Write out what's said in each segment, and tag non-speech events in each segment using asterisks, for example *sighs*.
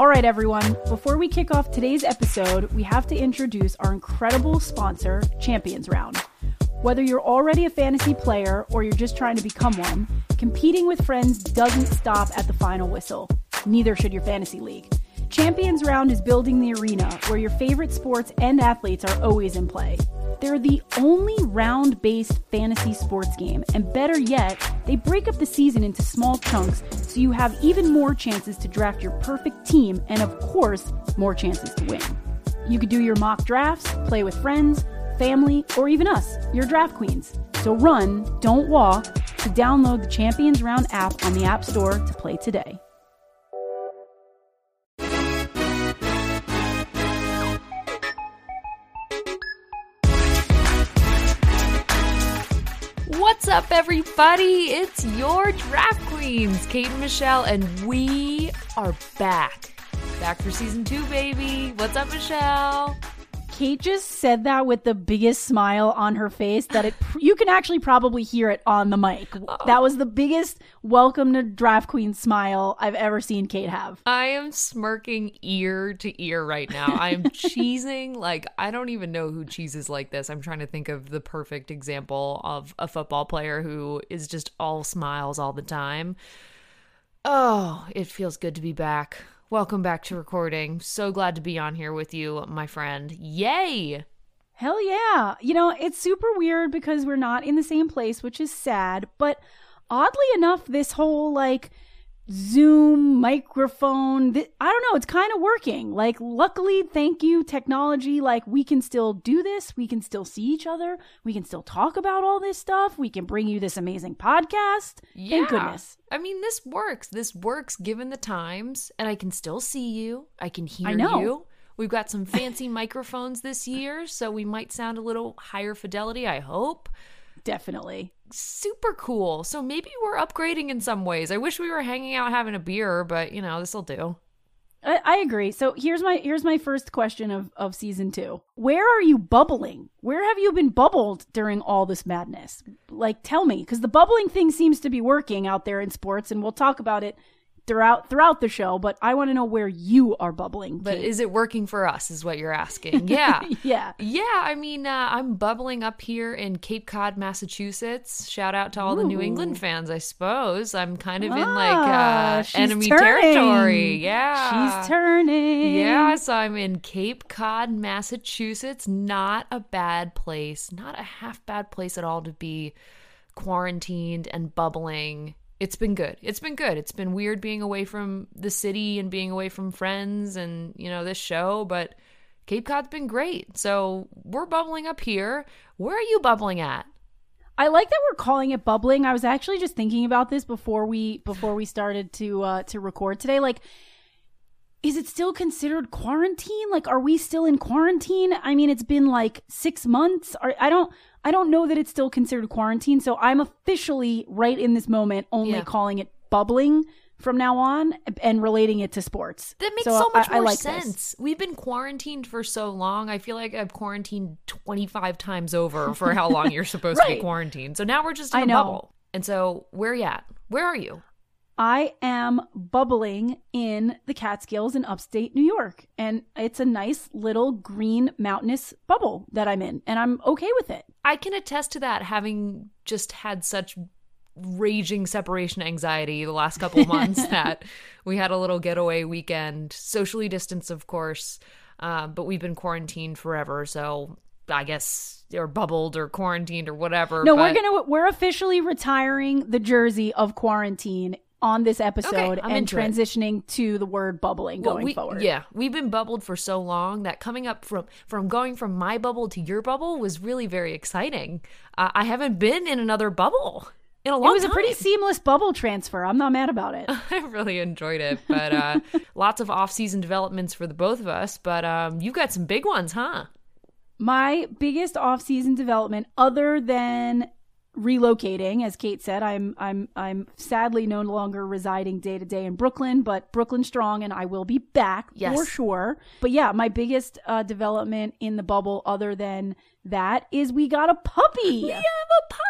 All right, everyone, before we kick off today's episode, we have to introduce our incredible sponsor, Champions Round. Whether you're already a fantasy player or you're just trying to become one, competing with friends doesn't stop at the final whistle. Neither should your fantasy league. Champions Round is building the arena where your favorite sports and athletes are always in play. They're the only round based fantasy sports game, and better yet, they break up the season into small chunks so you have even more chances to draft your perfect team and, of course, more chances to win. You could do your mock drafts, play with friends, family, or even us, your draft queens. So run, don't walk, to download the Champions Round app on the App Store to play today. Up, everybody? It's your draft queens, Kate and Michelle, and we are back. Back for season two, baby. What's up, Michelle? Kate just said that with the biggest smile on her face that it you can actually probably hear it on the mic. Oh. That was the biggest welcome to Draft Queen smile I've ever seen Kate have. I am smirking ear to ear right now. I am *laughs* cheesing like I don't even know who cheeses like this. I'm trying to think of the perfect example of a football player who is just all smiles all the time. Oh, it feels good to be back. Welcome back to recording. So glad to be on here with you, my friend. Yay! Hell yeah. You know, it's super weird because we're not in the same place, which is sad, but oddly enough, this whole like Zoom microphone, th- I don't know, it's kind of working. Like, luckily, thank you, technology. Like, we can still do this. We can still see each other. We can still talk about all this stuff. We can bring you this amazing podcast. Yeah. Thank goodness. I mean, this works. This works given the times, and I can still see you. I can hear I know. you. We've got some fancy *laughs* microphones this year, so we might sound a little higher fidelity, I hope. Definitely. Super cool. So maybe we're upgrading in some ways. I wish we were hanging out having a beer, but you know, this'll do. I, I agree. So here's my here's my first question of of season two. Where are you bubbling? Where have you been bubbled during all this madness? Like, tell me, because the bubbling thing seems to be working out there in sports, and we'll talk about it throughout throughout the show. But I want to know where you are bubbling. But is it working for us? Is what you're asking. Yeah. *laughs* yeah, Yeah, I mean, uh, I'm bubbling up here in Cape Cod, Massachusetts. Shout out to all the New England fans, I suppose. I'm kind of in Ah, like uh, enemy turning. territory. Yeah. she's turning. Yeah, so I'm in Cape Cod, Massachusetts. Not a bad place. Not a half bad place at all to be quarantined and bubbling. It's been good. It's been good. It's been weird being away from the city and being away from friends and, you know, this show, but Cape Cod's been great. So we're bubbling up here. Where are you bubbling at? I like that we're calling it bubbling. I was actually just thinking about this before we before we started to uh to record today. Like is it still considered quarantine? Like are we still in quarantine? I mean, it's been like 6 months. Or I don't I don't know that it's still considered quarantine. So I'm officially right in this moment only Yeah. calling it bubbling from now on and relating it to sports. That makes so, So much I- I more like this. sense. We've been quarantined for so long. I feel like I've quarantined 25 times over for how long you're supposed to be *laughs* quarantined. So now we're just in I a know. bubble. And so where are you at? Where are you? I am bubbling in the Catskills in upstate New York. And it's a nice little green mountainous bubble that I'm in. And I'm okay with it. I can attest to that having just had such raging separation anxiety the last couple of *laughs* months that we had a little getaway weekend, socially distanced, of course, uh, but we've been quarantined forever. So I guess, or bubbled or quarantined or whatever. No, but- we're to, we're officially retiring the jersey of quarantine on this episode I'm and into it. transitioning to the word bubbling Well, going we- forward. Yeah, we've been bubbled for so long that coming up from from going from my bubble to your bubble was really very exciting. Uh, I haven't been in another bubble in a long. Time. It was a pretty seamless bubble transfer. I'm not mad about it. *laughs* I really enjoyed it, but uh, *laughs* lots of off-season developments for the both of us. But um, you've got some big ones, huh? My biggest off-season development, other than relocating, as Kate said, I'm I'm I'm sadly no longer residing day to day in Brooklyn, but Brooklyn strong, and I will be back Yes. for sure. But yeah, my biggest uh, development in the bubble, other than that, is we got a puppy. We have a puppy.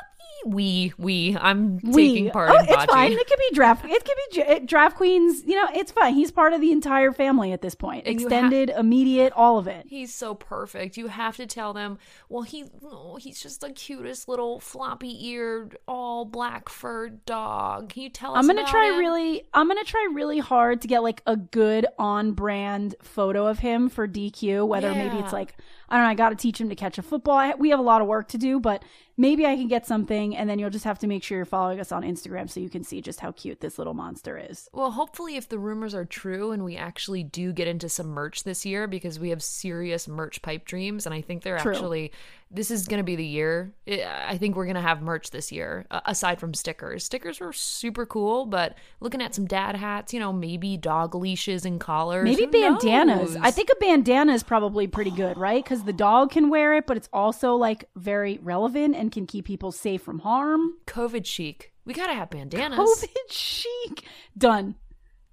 We we I'm We. taking part oh, in it's bocce. fine. It could be draft. It could be draft queens. You know, it's fine. He's part of the entire family at this point. And you Extended, immediate, all of it. He's so perfect. You have to tell them, well, he oh, he's just the cutest little floppy eared, all black furred dog. Can you tell us? I'm gonna try him? really. I'm gonna try really hard to get like a good on-brand photo of him for DQ. Whether maybe it's like I don't know. I got to teach him to catch a football. I, we have a lot of work to do, but maybe I can get something, and then you'll just have to make sure you're following us on Instagram so you can see just how cute this little monster is. Well, hopefully, if the rumors are true and we actually do get into some merch this year, because we have serious merch pipe dreams, and I think they're True. actually this is going to be the year. I think we're going to have merch this year, aside from stickers. Stickers were super cool, but looking at some dad hats, you know, maybe dog leashes and collars, Maybe bandanas. knows? I think a bandana is probably pretty good, right? Because the dog can wear it, but it's also like very relevant and can keep people safe from harm. COVID chic. We gotta have bandanas. COVID chic. Done.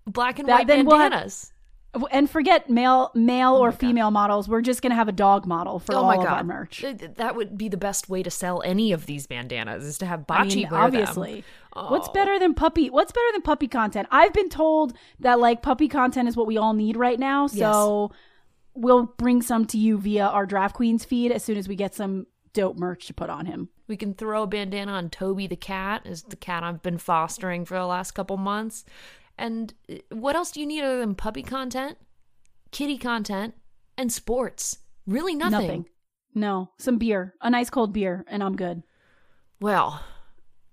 Black and That- white then we'll have- bandanas. And forget male, male oh or female models. We're just gonna have a dog model for oh all my of our merch. That would be the best way to sell any of these bandanas is to have I mean, wear obviously. them. What's Oh. better than puppy? What's better than puppy content? I've been told that like puppy content is what we all need right now. So we'll bring some to you via our Draft Queens feed as soon as we get some dope merch to put on him. We can throw a bandana on Toby the cat, is the cat I've been fostering for the last couple months. And uh, what else do you need other than puppy content, kitty content, and sports? Really nothing. Nothing. No, some beer, a nice cold beer, and I'm good. Well,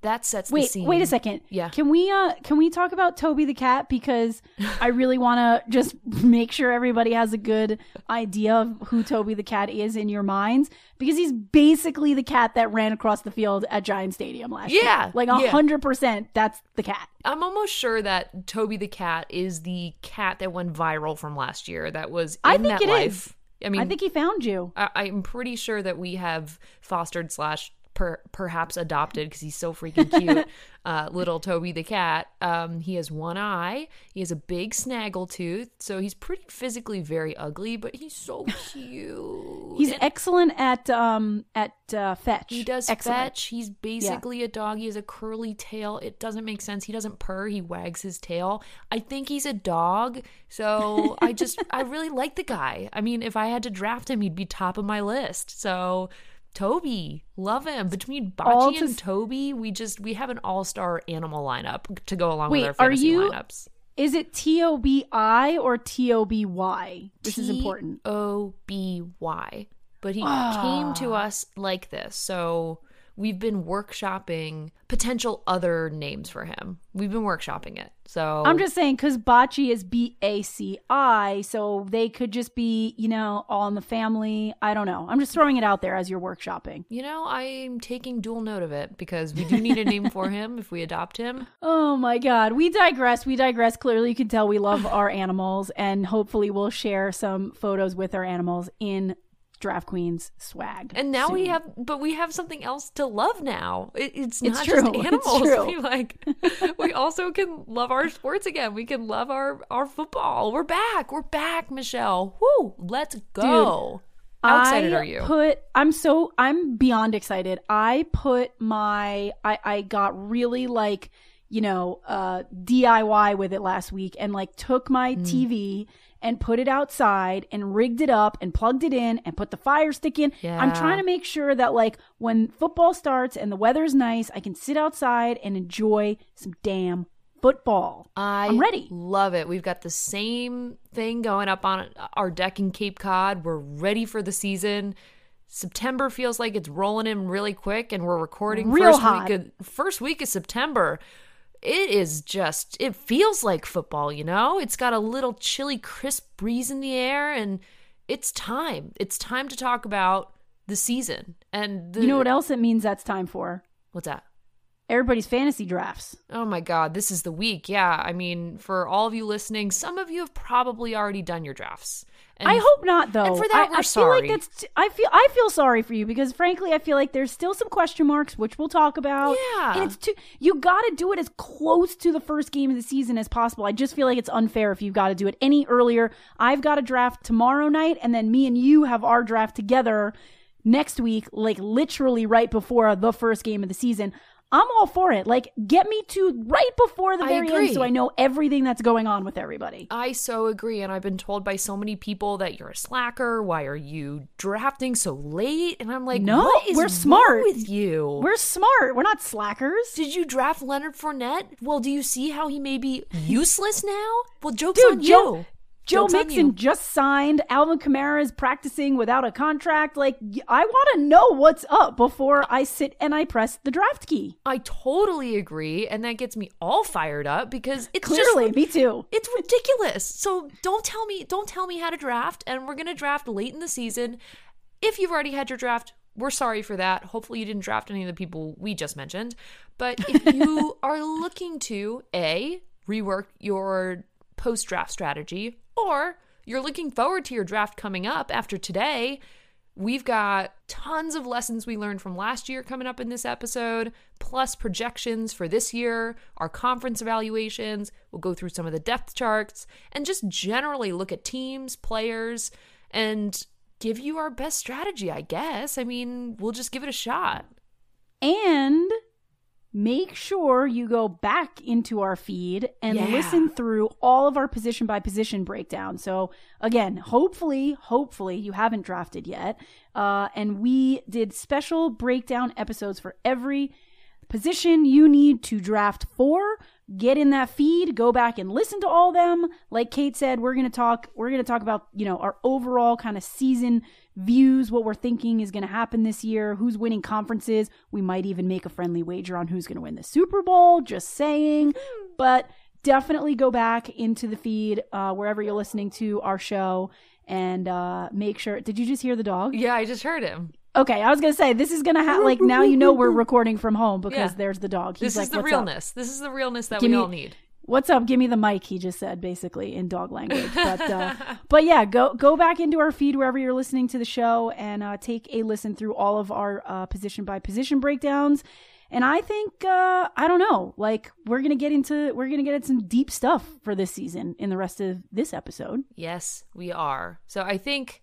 that sets the Wait, scene. wait a second. Yeah. Can we uh can we talk about Toby the cat because *laughs* I really want to just make sure everybody has a good idea of who Toby the cat is in your minds because he's basically the cat that ran across the field at Giant Stadium last year. Yeah, Like a yeah. hundred percent that's the cat. I'm almost sure that Toby the cat is the cat that went viral from last year. That was in I think that it life. is. I mean, I think he found you. I, I'm pretty sure that we have fostered slash per, perhaps adopted because he's so freaking cute. *laughs* uh, little Toby the cat. Um, he has one eye. He has a big snaggle tooth, so he's pretty physically very ugly, but he's so *laughs* cute. He's And excellent at um at uh, fetch. he does excellent. fetch. He's basically a dog. He has a curly tail. It doesn't make sense. He doesn't purr. He wags his tail. I think he's a dog. So I just, *laughs* I really like the guy. I mean, if I had to draft him, he'd be top of my list. So Toby, love him. Between to and Toby, we just, we have an all star animal lineup to go along Wait, with our are fantasy you- lineups. Is it T O B I or T O B Y? This is important. O B Y. But he *sighs* came to us like this. So we've been workshopping potential other names for him. We've been workshopping it. So I'm just saying because Baci is B A C I, so they could just be, you know, all in the family. I don't know. I'm just throwing it out there as you're workshopping. you know, I'm taking dual note of it because we do need a name for him if we adopt him. *laughs* Oh my God. We digress. We digress. Clearly, you can tell we love our animals, and hopefully, we'll share some photos with our animals in Draft Queens swag. And now we have, but we have something else to love now. It, it's It's not true. just It's animals. *laughs* We like, *laughs* we also can love our sports again. We can love our our football. We're back. We're back, Michelle. Woo! Let's go. How excited I are you? Put I'm so I'm beyond excited. I put my I I got really like you know uh DIY with it last week and like took my Mm. TV and put it outside and rigged it up and plugged it in and put the fire stick in. I'm trying to make sure that like when football starts and the weather's nice, I can sit outside and enjoy some damn football. I I'm ready. Love it. We've got the same thing going up on our deck in Cape Cod. We're ready for the season. September feels like it's rolling in really quick, and we're recording Real first hot. week of first week of September. It is just it feels like football, you know? It's got a little chilly, crisp breeze in the air, and it's time. It's time to talk about the season. And the, You know what else it means that's time for? What's that? Everybody's fantasy drafts. Oh my God, this is the week. Yeah, I mean, for all of you listening, some of you have probably already done your drafts. And I hope not, though. and for that, I, we're I feel sorry. like that's. T- I feel. I feel sorry for you because, frankly, I feel like there's still some question marks, which we'll talk about. Yeah. and it's too. You got to do it as close to the first game of the season as possible. I just feel like it's unfair if you've got to do it any earlier. I've got a draft tomorrow night, and then me and you have our draft together next week, like literally right before the first game of the season, I'm all for it. Like, get me to right before the I very agree. end so I know everything that's going on with everybody. I so agree. And I've been told by so many people that you're a slacker. Why are you drafting so late? And I'm like, No, what is we're smart. with you. We're smart. We're not slackers. Did you draft Leonard Fournette? Well, do you see how he may be mm-hmm. useless now? Well, joke's Dude, on you. Joe Joke's on Mixon just signed. Alvin Kamara is practicing without a contract. Like, I want to know what's up before I sit and I press the draft key. I totally agree, and that gets me all fired up because it's Clearly, just me too. it's ridiculous. So don't tell me don't tell me how to draft, and we're gonna draft late in the season. If you've already had your draft, we're sorry for that. Hopefully you didn't draft any of the people we just mentioned. But if you *laughs* are looking to A, rework your post draft strategy, or you're looking forward to your draft coming up after today, We've got tons of lessons we learned from last year coming up in this episode, plus projections for this year, our conference evaluations. We'll go through some of the depth charts and just generally look at teams, players, and give you our best strategy, I guess. I mean, we'll just give it a shot. And make sure you go back into our feed and Yeah. listen through all of our position by position breakdown. So again, hopefully, hopefully you haven't drafted yet. Uh, and we did special breakdown episodes for every position you need to draft for. Get in that feed, go back and listen to all them. Like Kate said, we're going to talk we're going to talk about, you know, our overall kind of season views, what we're thinking is going to happen this year, who's winning conferences. We might even make a friendly wager on who's going to win the Super Bowl, just saying. But definitely go back into the feed uh, wherever you're listening to our show and uh, make sure. Did you just hear the dog? Yeah, I just heard him. Okay, I was gonna say this is gonna have like now you know we're *laughs* recording from home because Yeah. there's the dog. He's This like, is the "What's up?" realness. This is the realness that Give we me- all need. What's up? Give me the mic. He just said basically in dog language. *laughs* But uh, but yeah, go go back into our feed wherever you're listening to the show and uh, take a listen through all of our uh, position by position breakdowns. And I think uh, I don't know, like we're gonna get into we're gonna get into some deep stuff for this season in the rest of this episode. Yes, we are. So I think,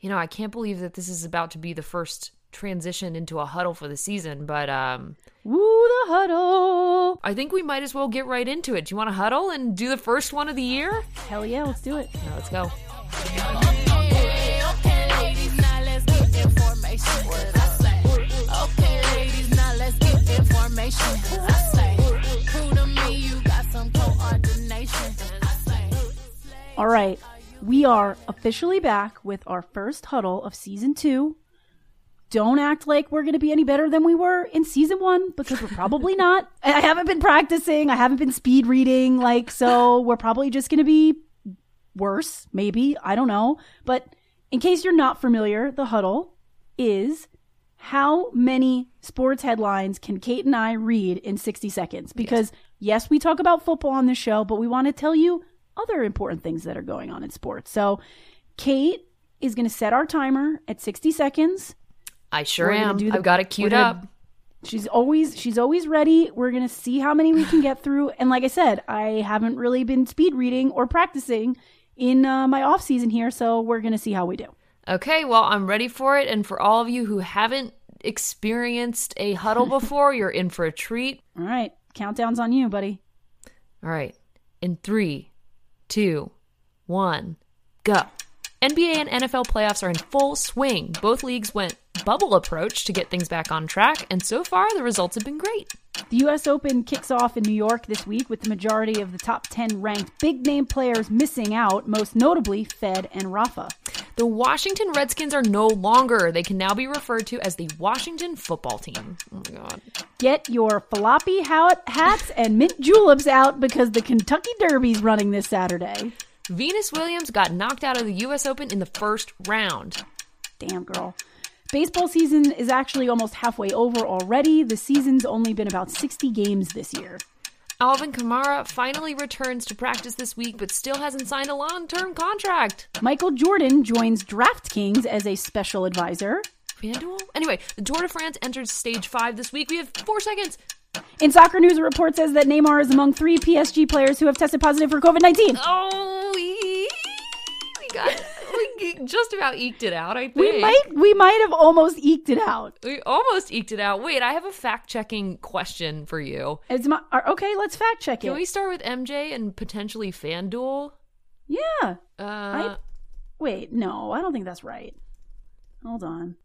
you know, I can't believe that this is about to be the first transition into a huddle for the season, but um Woo the huddle! I think we might as well get right into it. Do you want to huddle and do the first one of the year? Hell yeah, let's do it. Yeah, let's go. Okay, okay, ladies, now let's get information. What I say. Okay, ladies, now let's get information. I say. Prove to me you got some coordination. I say. All right, we are officially back with our first huddle of season two. Don't act like we're going to be any better than we were in season one because we're probably *laughs* not. I haven't been practicing. I haven't been speed reading. Like, so *laughs* we're probably just going to be worse, maybe. I don't know. But in case you're not familiar, the huddle is how many sports headlines can Kate and I read in 60 seconds? Because, yes, we talk about football on this show, but we want to tell you other important things that are going on in sports. So, Kate is going to set our timer at 60 seconds. I sure am. the- I've got it queued up. She's always she's always ready. We're gonna see how many we can get through. And like I said, I haven't really been speed reading or practicing in uh, my off season here, so we're gonna see how we do. Okay, well, I'm ready for it. And for all of you who haven't experienced a huddle *laughs* before, you're in for a treat. All right, countdown's on you, buddy. All right. In three, two, one, go. NBA and NFL playoffs are in full swing. Both leagues went bubble approach to get things back on track, and so far the results have been great. The U.S. Open kicks off in New York this week with the majority of the top 10 ranked big name players missing out, most notably Fed and Rafa. The Washington Redskins are no longer. They can now be referred to as the Washington football team. Oh my god. Get your floppy hat- hats and mint juleps out because the Kentucky Derby's running this Saturday. Venus Williams got knocked out of the US Open in the first round. Damn, girl. Baseball season is actually almost halfway over already. The season's only been about 60 games this year. Alvin Kamara finally returns to practice this week, but still hasn't signed a long term contract. Michael Jordan joins DraftKings as a special advisor. FanDuel? Anyway, the Tour de France enters stage five this week. We have four seconds. In soccer news, a report says that Neymar is among three PSG players who have tested positive for COVID 19. Oh, we, we got we we just about eked it out. I think We might we might have almost eked it out. We almost eked it out. Wait, I have a fact checking question for you. It's my okay. Let's fact check it. Can we start with MJ and potentially FanDuel? yeah. Uh, Wait, no, I don't think that's right. Hold on.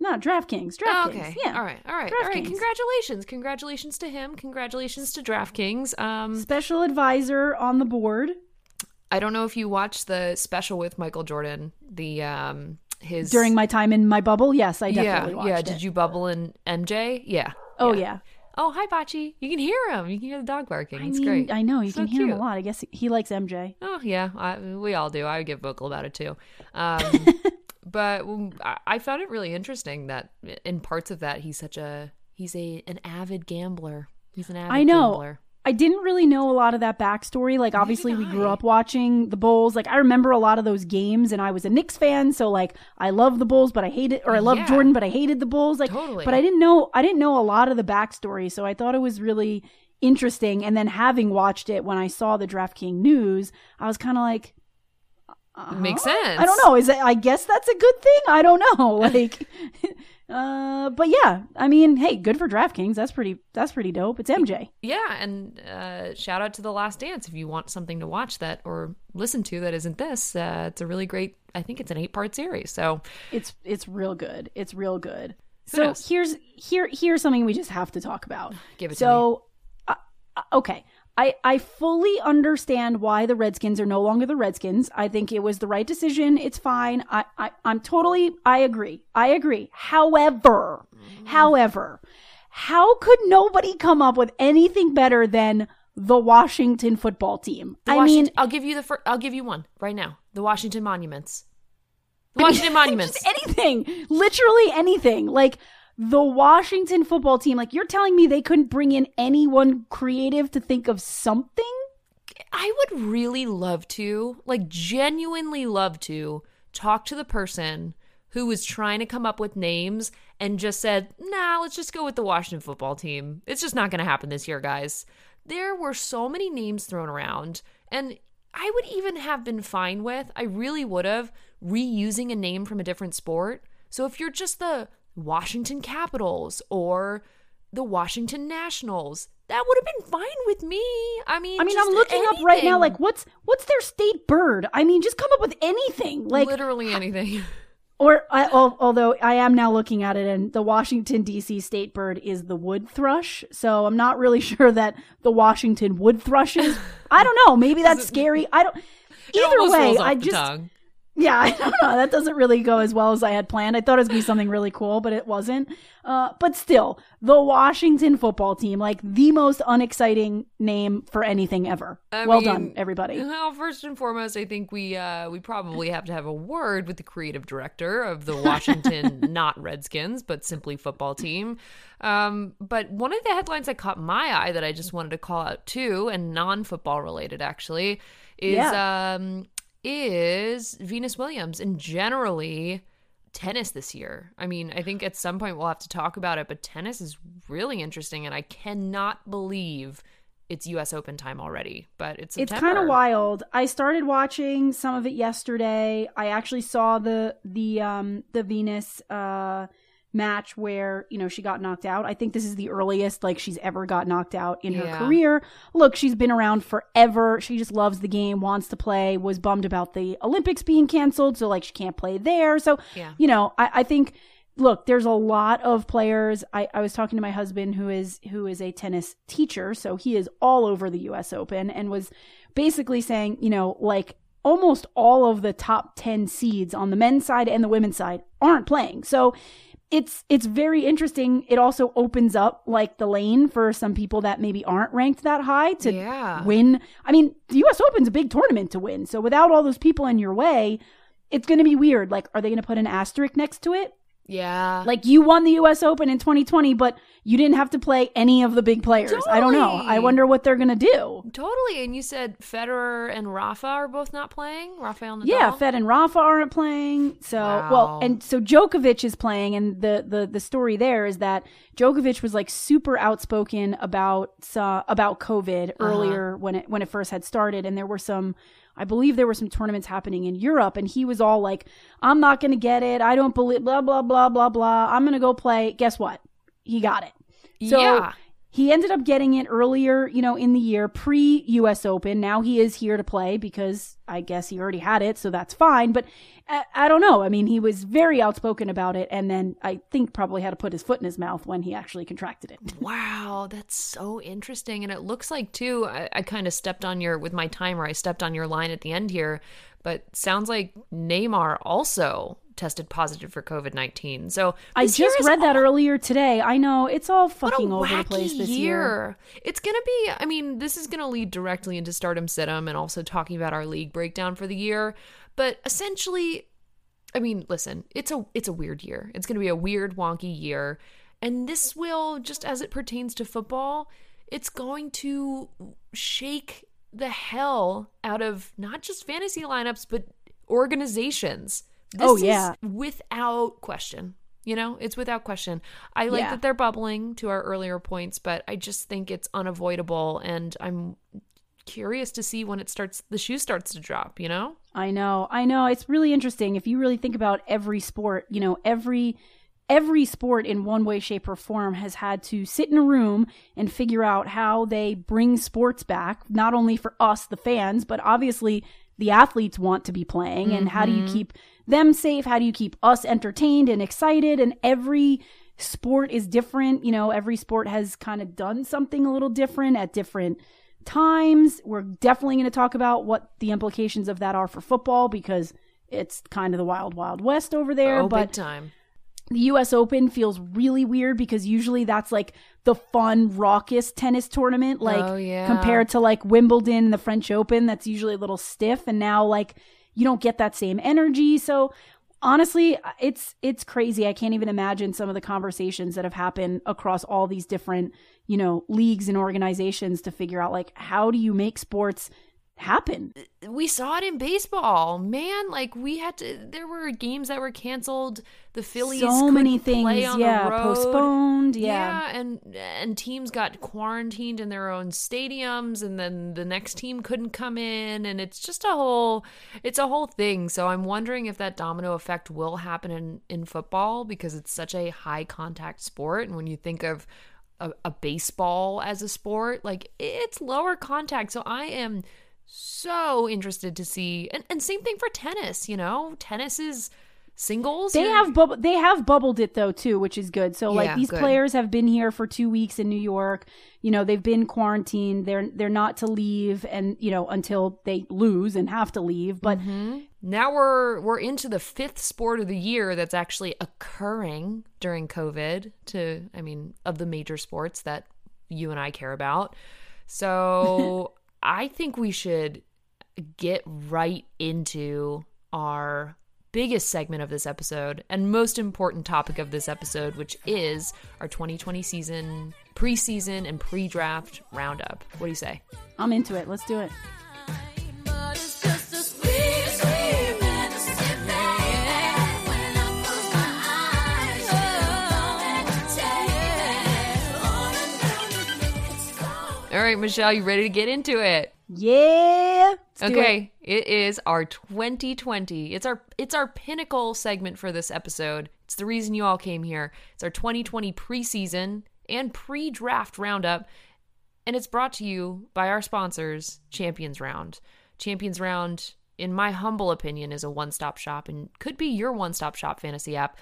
No, DraftKings. oh, DraftKings. okay. Yeah. All right. All right. All right. Congratulations. Congratulations to him. Congratulations to DraftKings. Um, Special advisor on the board I don't know if you watched the special with Michael Jordan. The um, his during my time in my bubble. Yes, I yeah definitely watched yeah. it. Did you bubble in MJ? Yeah. Oh yeah. yeah. Oh hi Baci. You can hear him. You can hear the dog barking. I It's mean, great. I know you So can hear him a lot. I guess he likes MJ. Oh yeah, I, we all do. I would get vocal about it too. Um, *laughs* but I- I found it really interesting that in parts of that he's such a he's a an avid gambler. He's an avid I know. gambler. I didn't really know a lot of that backstory. Like, obviously, we grew up watching the Bulls. Like, I remember a lot of those games, and I was a Knicks fan, so like, I love the Bulls, but I hated, or I love Yeah. Jordan, but I hated the Bulls. Like, Totally. but I didn't know, I didn't know a lot of the backstory, so I thought it was really interesting. And then having watched it when I saw the DraftKings news, I was kind of like, Makes huh? sense. I don't know. Is it, I guess that's a good thing. I don't know. *laughs* Like, *laughs* uh, but yeah, I mean, hey, good for DraftKings. That's pretty. That's pretty dope. It's MJ. Yeah, and uh, shout out to The Last Dance if you want something to watch that or listen to that isn't this. Uh, it's a really great. I think it's an eight part series. So It's it's real good. It's real good. So here's here here's something we just have to talk about. Give it to so, uh, uh, okay, I I fully understand why the Redskins are no longer the Redskins. I think it was the right decision. It's fine. I, I I'm totally I agree. I agree. However, Mm-hmm. however, how could nobody come up with anything better than the Washington football team? The I Washington, mean, I'll give you the fir- I'll give you one right now. The Washington Monuments. The Washington *laughs* Monuments. Anything. Literally anything. Like the Washington football team, like you're telling me they couldn't bring in anyone creative to think of something? I would really love to, like, genuinely love to talk to the person who was trying to come up with names and just said, nah, let's just go with the Washington football team. It's just not going to happen this year, guys. There were so many names thrown around, and I would even have been fine with, I really would have, reusing a name from a different sport. So if you're just the Washington Capitals or the Washington Nationals, that would have been fine with me. I mean, I mean, just I'm looking up right now, like what's what's their state bird? I mean, just come up with anything. Like literally anything. *laughs* or I, although I am now looking at it and the Washington DC state bird is the wood thrush. So I'm not really *laughs* sure that the Washington wood thrushes. I don't know. Maybe *laughs* that's scary. I don't It Either way, I just tongue. Yeah, *laughs* I don't know. That doesn't really go as well as I had planned. I thought it was going to be something really cool, but it wasn't. Uh, but still, the Washington football team, like the most unexciting name for anything ever. I well mean, done, everybody. Well, first and foremost, I think we uh, we probably have to have a word with the creative director of the *laughs* Washington, not Redskins, but simply football team. Um, but one of the headlines that caught my eye that I just wanted to call out too, and non-football related actually, is um, is Venus Williams and generally tennis this year. I mean, I think at some point we'll have to talk about it, but tennis is really interesting, and I cannot believe it's U.S. Open time already. But it's It's kind of wild. I started watching some of it yesterday. I actually saw the the um the Venus uh match where, you know, she got knocked out. I think this is the earliest like she's ever got knocked out in her Yeah. career. Look, she's been around forever. She just loves the game, wants to play, was bummed about the Olympics being canceled, so like she can't play there. So, Yeah. you know, I, I think look there's a lot of players I, I was talking to my husband who is who is a tennis teacher so he is all over the us open and was basically saying you know like almost all of the top 10 seeds on the men's side and the women's side aren't playing so it's it's very interesting. It also opens up like the lane for some people that maybe aren't ranked that high to Yeah. win. I mean the us open's a big tournament to win. So without all those people in your way it's going to be weird. Like are they going to put an asterisk next to it Yeah. like you won the US Open in 2020, but you didn't have to play any of the big players. I don't know. I wonder what they're going to do. Totally. And you said Federer and Rafa are both not playing? Rafael Nadal? Yeah, Fed and Rafa aren't playing. So, Wow. well, and so Djokovic is playing and the the the story there is that Djokovic was like super outspoken about uh, about COVID Uh-huh. earlier when it when it first had started and there were some I believe there were some tournaments happening in Europe, and he was all like, I'm not going to get it. I don't believe, blah, blah, blah, blah, blah. I'm going to go play. Guess what? He got it. So yeah. He ended up getting it earlier, you know, in the year pre US Open. Now he is here to play because I guess he already had it, so that's fine. But I, I don't know. I mean, he was very outspoken about it, and then I think probably had to put his foot in his mouth when he actually contracted it. *laughs* Wow, that's so interesting. And it looks like, too, I, I kind of stepped on your, with my timer, I stepped on your line at the end here, but sounds like Neymar also tested positive for COVID 19. So I just read that earlier today. I know it's all fucking over the place this year. It's going to be, I mean, this is going to lead directly into Start 'em Sit 'em and also talking about our league breakdown for the year. But essentially, I mean, listen, it's a it's a weird year. It's going to be a weird, wonky year. And this will, just as it pertains to football, it's going to shake the hell out of not just fantasy lineups, but organizations. This Oh, is yeah. without question. You know, it's without question. I like Yeah. that they're bubbling to our earlier points, but I just think it's unavoidable and I'm curious to see when it starts the shoe starts to drop, you know? I know. I know. It's really interesting if you really think about every sport, you know, every every sport in one way shape or form has had to sit in a room and figure out how they bring sports back, not only for us the fans, but obviously the athletes want to be playing and how do you mm-hmm. keep them safe? How do you keep us entertained and excited? And every sport is different, you know, every sport has kind of done something a little different at different times. We're definitely going to talk about what the implications of that are for football because it's kind of the wild, wild west over there. oh, but big time. the US Open feels really weird because usually that's like the fun, raucous tennis tournament. Like Oh, yeah. compared to like Wimbledon and the French Open, that's usually a little stiff. And now like you don't get that same energy. So honestly, it's it's crazy. I can't even imagine some of the conversations that have happened across all these different, you know, leagues and organizations to figure out like how do you make sports happen? we saw it in baseball, man. Like we had to. There were games that were canceled. The Phillies so many things, on yeah, the road. postponed, yeah. yeah, and and teams got quarantined in their own stadiums, and then the next team couldn't come in, and it's just a whole, it's a whole thing. So I'm wondering if that domino effect will happen in in football because it's such a high contact sport, and when you think of a, a baseball as a sport, like it's lower contact. So I am so interested to see and, and same thing for tennis you know tennis is singles They You're- have bub- they have bubbled it though too, which is good. So like these good. players have been here for 2 weeks in New York. You know, they've been quarantined. They're they're not to leave and you know until they lose and have to leave. But Mm-hmm. now we're we're into the fifth sport of the year that's actually occurring during covid to i mean of the major sports that you and i care about so *laughs* i think we should get right into our biggest segment of this episode and most important topic of this episode which is our 2020 season preseason and pre-draft roundup what do you say I'm into it. Let's do it. All right michelle you ready to get into it Yeah. Do it. okay, it is our 2020. It's our it's our pinnacle segment for this episode. It's the reason you all came here. It's our 2020 preseason and pre-draft roundup, and it's brought to you by our sponsors, Champions Round. Champions Round, in my humble opinion, is a one-stop shop and could be your one-stop shop fantasy app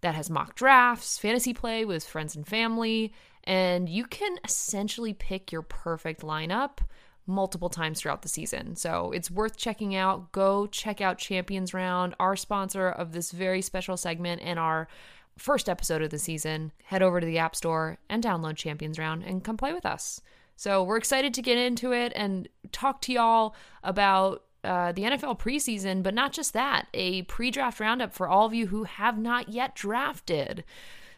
that has mock drafts, fantasy play with friends and family, and you can essentially pick your perfect lineup multiple times throughout the season. So it's worth checking out. Go check out Champions Round, our sponsor of this very special segment and our first episode of the season. Head over to the App Store and download Champions Round and come play with us. So we're excited to get into it and talk to y'all about uh, the NFL preseason, but not just that, a pre draft roundup for all of you who have not yet drafted.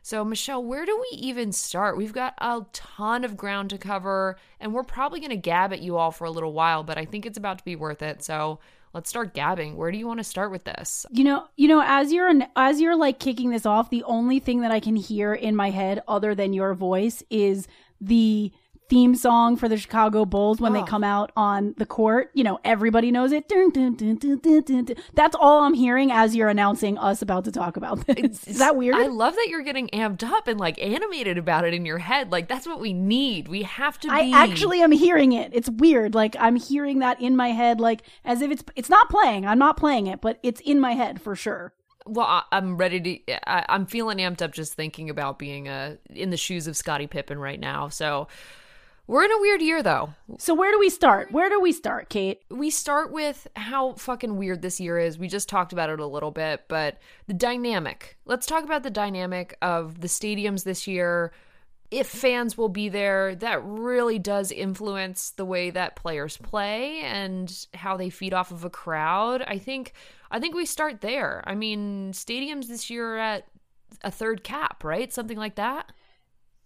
So, Michelle, where do we even start? We've got a ton of ground to cover, and we're probably going to gab at you all for a little while, but I think it's about to be worth it. So, let's start gabbing. Where do you want to start with this? You know, you know, as you're as you're like kicking this off, the only thing that I can hear in my head other than your voice is the theme song for the Chicago Bulls when they Oh. come out on the court. You know, everybody knows it. Dun, dun, dun. That's all I'm hearing as you're announcing us about to talk about this. Is that weird? I love that you're getting amped up and like animated about it in your head. Like that's what we need. We have to Be... I actually am hearing it. It's weird. Like I'm hearing that in my head, like as if it's it's not playing. I'm not playing it, but it's in my head for sure. Well, I'm ready to. I, I'm feeling amped up just thinking about being uh, in the shoes of Scottie Pippen right now. So we're in a weird year, though. So where do we start? Where do we start, Kate? We start with how fucking weird this year is. We just talked about it a little bit, but the dynamic. Let's talk about the dynamic of the stadiums this year. If fans will be there, that really does influence the way that players play and how they feed off of a crowd. I think I think we start there. I mean, stadiums this year are at a third cap, right? Something like that.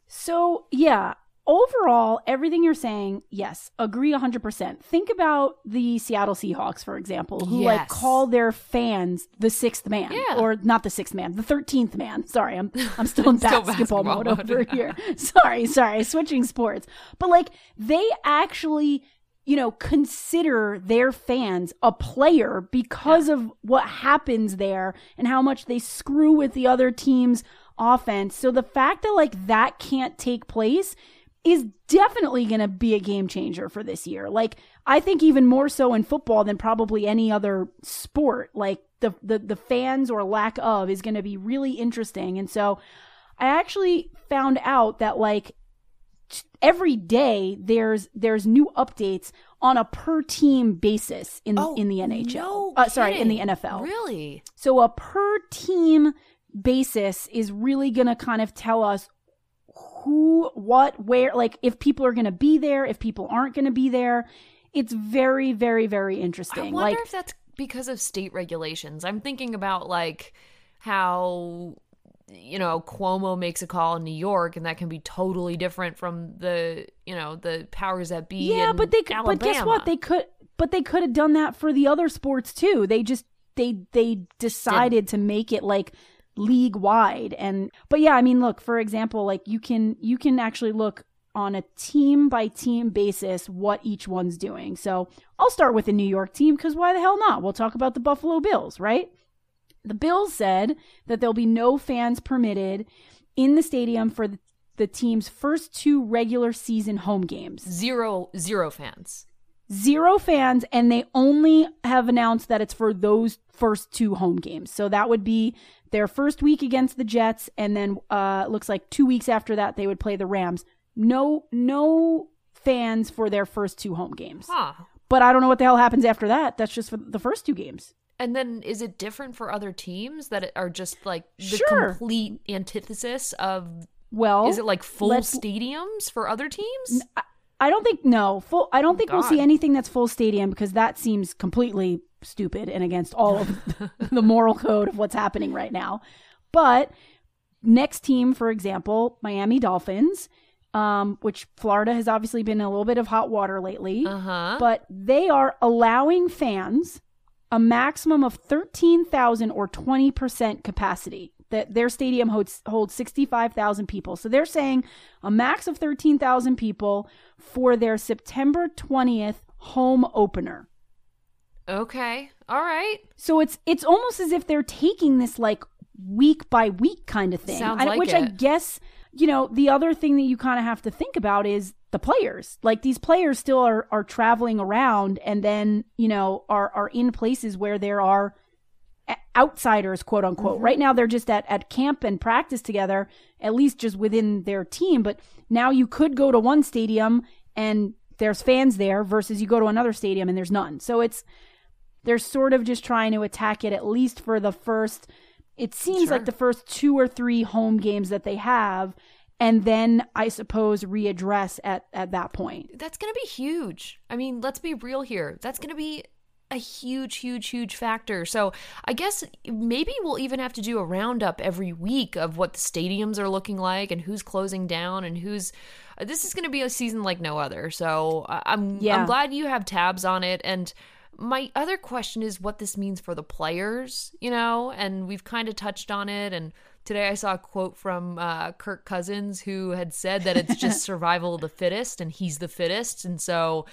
So, yeah, overall, everything you're saying, yes, agree 100%. Think about the Seattle Seahawks, for example, who like call their fans the sixth man. Yeah. Or not the sixth man, the 13th man. Sorry, I'm, I'm still in *laughs* Still basketball, basketball mode mode. over here. *laughs* Sorry, sorry, switching sports. But like, they actually. You know, consider their fans a player because of what happens there and how much they screw with the other team's offense. So the fact that like that can't take place is definitely going to be a game changer for this year. Like I think even more so in football than probably any other sport. Like the the the fans or lack of is going to be really interesting. And so I actually found out that like t- every day there's there's new updates on a per team basis in in the NHL. No uh, sorry, in the. NFL. Really? So a per team basis is really going to kind of tell us who, what, where, like if people are going to be there, if people aren't going to be there. It's very, very, very interesting. I wonder Like, if that's because of state regulations. I'm thinking about like how you know Cuomo makes a call in New York, and that can be totally different from the you know the powers that be. yeah, but they could, but guess what? They could, but they could have done that for the other sports too. They just, they, they decided to make it like league wide. And, but yeah, I mean, look, for example, like you can, you can actually look on a team by team basis what each one's doing. So I'll start with the New York team because why the hell not? We'll talk about the Buffalo Bills, right? The Bills said that there'll be no fans permitted in the stadium for the, the team's first two regular season home games. zero zero fans. Zero fans, and they only have announced that it's for those first two home games. So that would be their first week against the Jets, and then uh, looks like two weeks after that they would play the Rams. No, no fans for their first two home games. Huh. But I don't know what the hell happens after that. That's just for the first two games. And then is it different for other teams that are just like the Sure. complete antithesis of? Well, Is it like full stadiums for other teams? I don't think no full. I don't think we'll see anything that's full stadium because that seems completely stupid and against all of *laughs* the moral code of what's happening right now. But next team, for example, Miami Dolphins, um, which Florida has obviously been in a little bit of hot water lately, Uh huh. but they are allowing fans a maximum of thirteen thousand or twenty percent capacity. That their stadium holds holds sixty five thousand people. So they're saying a max of thirteen thousand people for their September twentieth home opener. Okay. All right. So it's it's almost as if they're taking this like week by week kind of thing. Sounds I- like which I guess, you know, the other thing that you kind of have to think about is the players. Like these players still are are traveling around and then, you know, are are in places where there are outsiders quote unquote Mm-hmm. right now they're just at, at camp and practice together at least just within their team but now you could go to one stadium and there's fans there versus you go to another stadium and there's none so it's they're sort of just trying to attack it at least for the first it seems Sure. like the first two or three home games that they have and then i suppose readdress at at that point That's going to be huge. I mean, let's be real here. That's going to be a huge, huge, huge factor. So I guess maybe we'll even have to do a roundup every week of what the stadiums are looking like and who's closing down and who's. This is going to be a season like no other. So I'm Yeah. I'm glad you have tabs on it and. My other question is what this means for the players, you know, and we've kind of touched on it. And today I saw a quote from uh, Kirk Cousins who had said that it's just *laughs* survival of the fittest, and he's the fittest, and so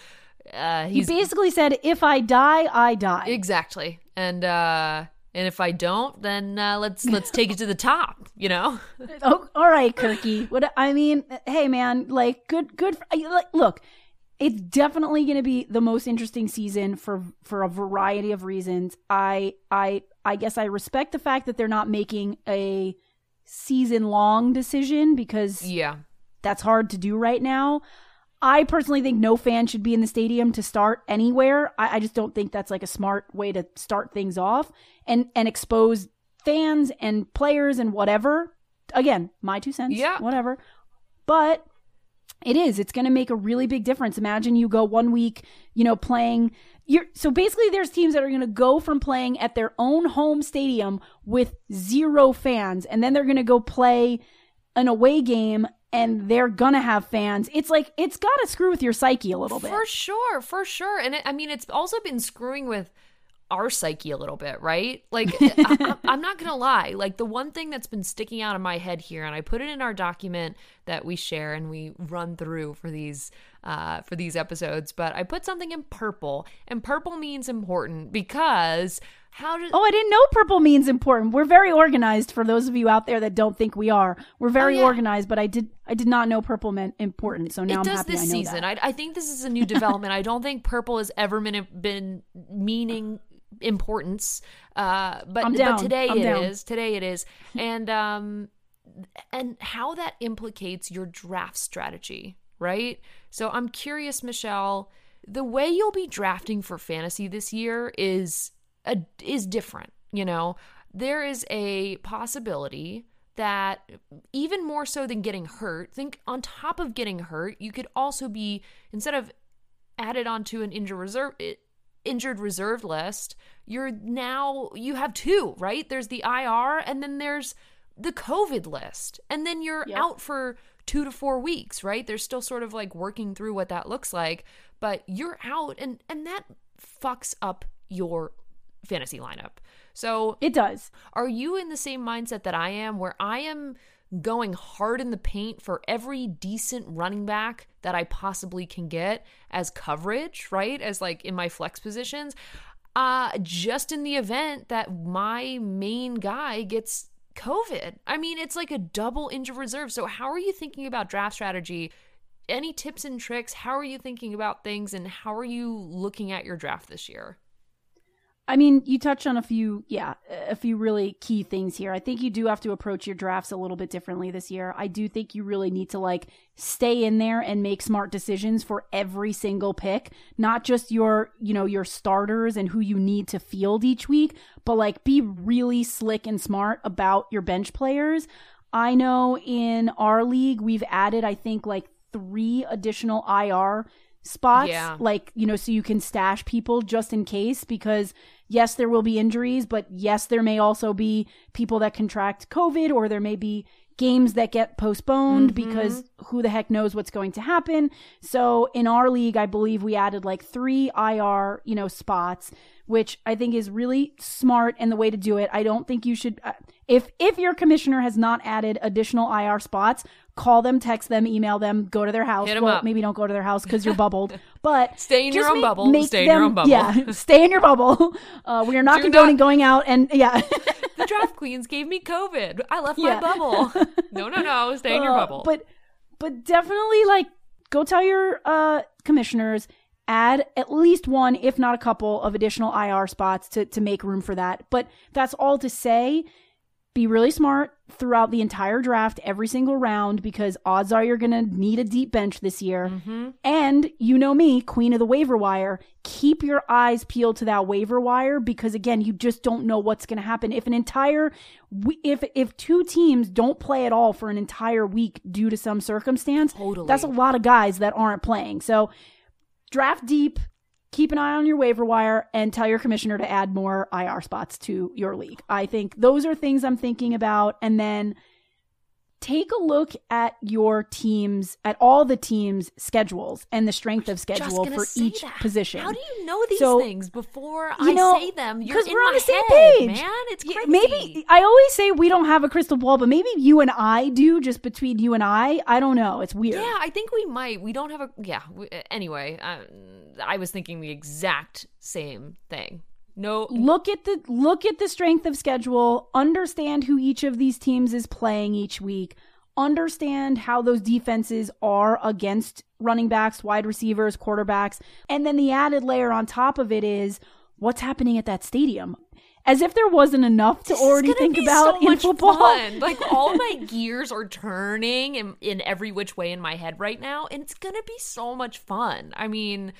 uh, He basically said, "If I die, I die." exactly, and uh, and if I don't, then uh, let's let's take it to the top, you know. *laughs* oh, all right, Kirky. What I mean, hey man, like good, good. For, like, look, it's definitely going to be the most interesting season for for a variety of reasons. I I I guess I respect the fact that they're not making a season long decision because Yeah, that's hard to do right now. I personally think no fan should be in the stadium to start anywhere. I, I just don't think that's like a smart way to start things off and and expose fans and players and whatever. Again, my two cents. Yeah. Whatever. But it is. It's going to make a really big difference. Imagine you go one week, you know, playing. You're, so basically, there's teams that are going to go from playing at their own home stadium with zero fans, and then they're going to go play an away game and they're going to have fans. It's like, it's got to screw with your psyche a little bit. For sure, for sure. And it, I mean, it's also been screwing with our psyche a little bit, right? Like, *laughs* I, I'm not going to lie. Like, the one thing that's been sticking out of my head here, and I put it in our document that we share and we run through for these. Uh, for these episodes, but I put something in purple, and purple means important because how did Oh, I didn't know purple means important. We're very organized for those of you out there that don't think we are. We're very Oh, yeah. organized, but I did I did not know purple meant important. So now it I'm does this I season. I, I think this is a new development. I don't think purple has ever been been meaning importance. Uh, but but today I'm it down. is. Today it is, and um, and how that implicates your draft strategy, right? So I'm curious, Michelle. The way you'll be drafting for fantasy this year is a, is different. You know, there is a possibility that even more so than getting hurt, think on top of getting hurt, you could also be instead of added onto an injured reserve injured reserve list, you're now you have two, right? There's the IR and then there's the COVID list. And then you're Yep. out for 2 to 4 weeks, right? They're still sort of like working through what that looks like, but you're out and and that fucks up your fantasy lineup. So it does. are you in the same mindset that I am, where I am going hard in the paint for every decent running back that I possibly can get as coverage, right? As like in my flex positions, uh, just in the event that my main guy gets COVID. I mean, it's like a double injured reserve. So, how are you thinking about draft strategy? Any tips and tricks? How are you thinking about things and how are you looking at your draft this year? I mean, you touched on a few, yeah, a few really key things here. I think you do have to approach your drafts a little bit differently this year. I do think you really need to like stay in there and make smart decisions for every single pick, not just your, you know, your starters and who you need to field each week, but like be really slick and smart about your bench players. I know in our league, we've added, I think, like three additional IR spots Yeah. like you know so you can stash people just in case because yes there will be injuries but yes there may also be people that contract covid or there may be games that get postponed because who the heck knows what's going to happen. So in our league i believe we added like 3 IR you know spots which i think is really smart and the way to do it. I don't think you should uh, if if your commissioner has not added additional IR spots call them text them email them go to their house Hit 'em well, up. maybe don't go to their house because you're bubbled *laughs* but Stay in your own ma- bubble. make Stay in your own bubble. yeah *laughs* stay in your bubble *laughs* uh, we are not Do condoning not- going out and yeah the draft queens gave me COVID. I left Yeah. my bubble. No, no, no. Stay in your Uh, bubble. But but definitely like go tell your uh commissioners add at least one if not a couple of additional IR spots to to make room for that. But that's all to say be really smart throughout the entire draft every single round because odds are you're going to need a deep bench this year. Mm-hmm. And you know me, queen of the waiver wire, keep your eyes peeled to that waiver wire because again, you just don't know what's going to happen if an entire if if two teams don't play at all for an entire week due to some circumstance. Totally. That's a lot of guys that aren't playing. So draft deep, keep an eye on your waiver wire and tell your commissioner to add more IR spots to your league. I think those are things I'm thinking about and then take a look at your teams, at all the teams' schedules and the strength of schedule for each that. position. How do you know these So, things before you I say them? Because we're on my the same head, page, man. It's crazy. Maybe I always say we don't have a crystal ball, but maybe you and I do. Just between you and I, I don't know. It's weird. Yeah, I think we might. We don't have a. Yeah. We, anyway, uh, I was thinking the exact same thing. No. look at the look at the strength of schedule understand who each of these teams is playing each week understand how those defenses are against running backs wide receivers quarterbacks and then the added layer on top of it is what's happening at that stadium as if there wasn't enough to This already think about so in much football fun. *laughs* Like all my gears are turning in, in every which way in my head right now, and it's gonna be so much fun. I mean,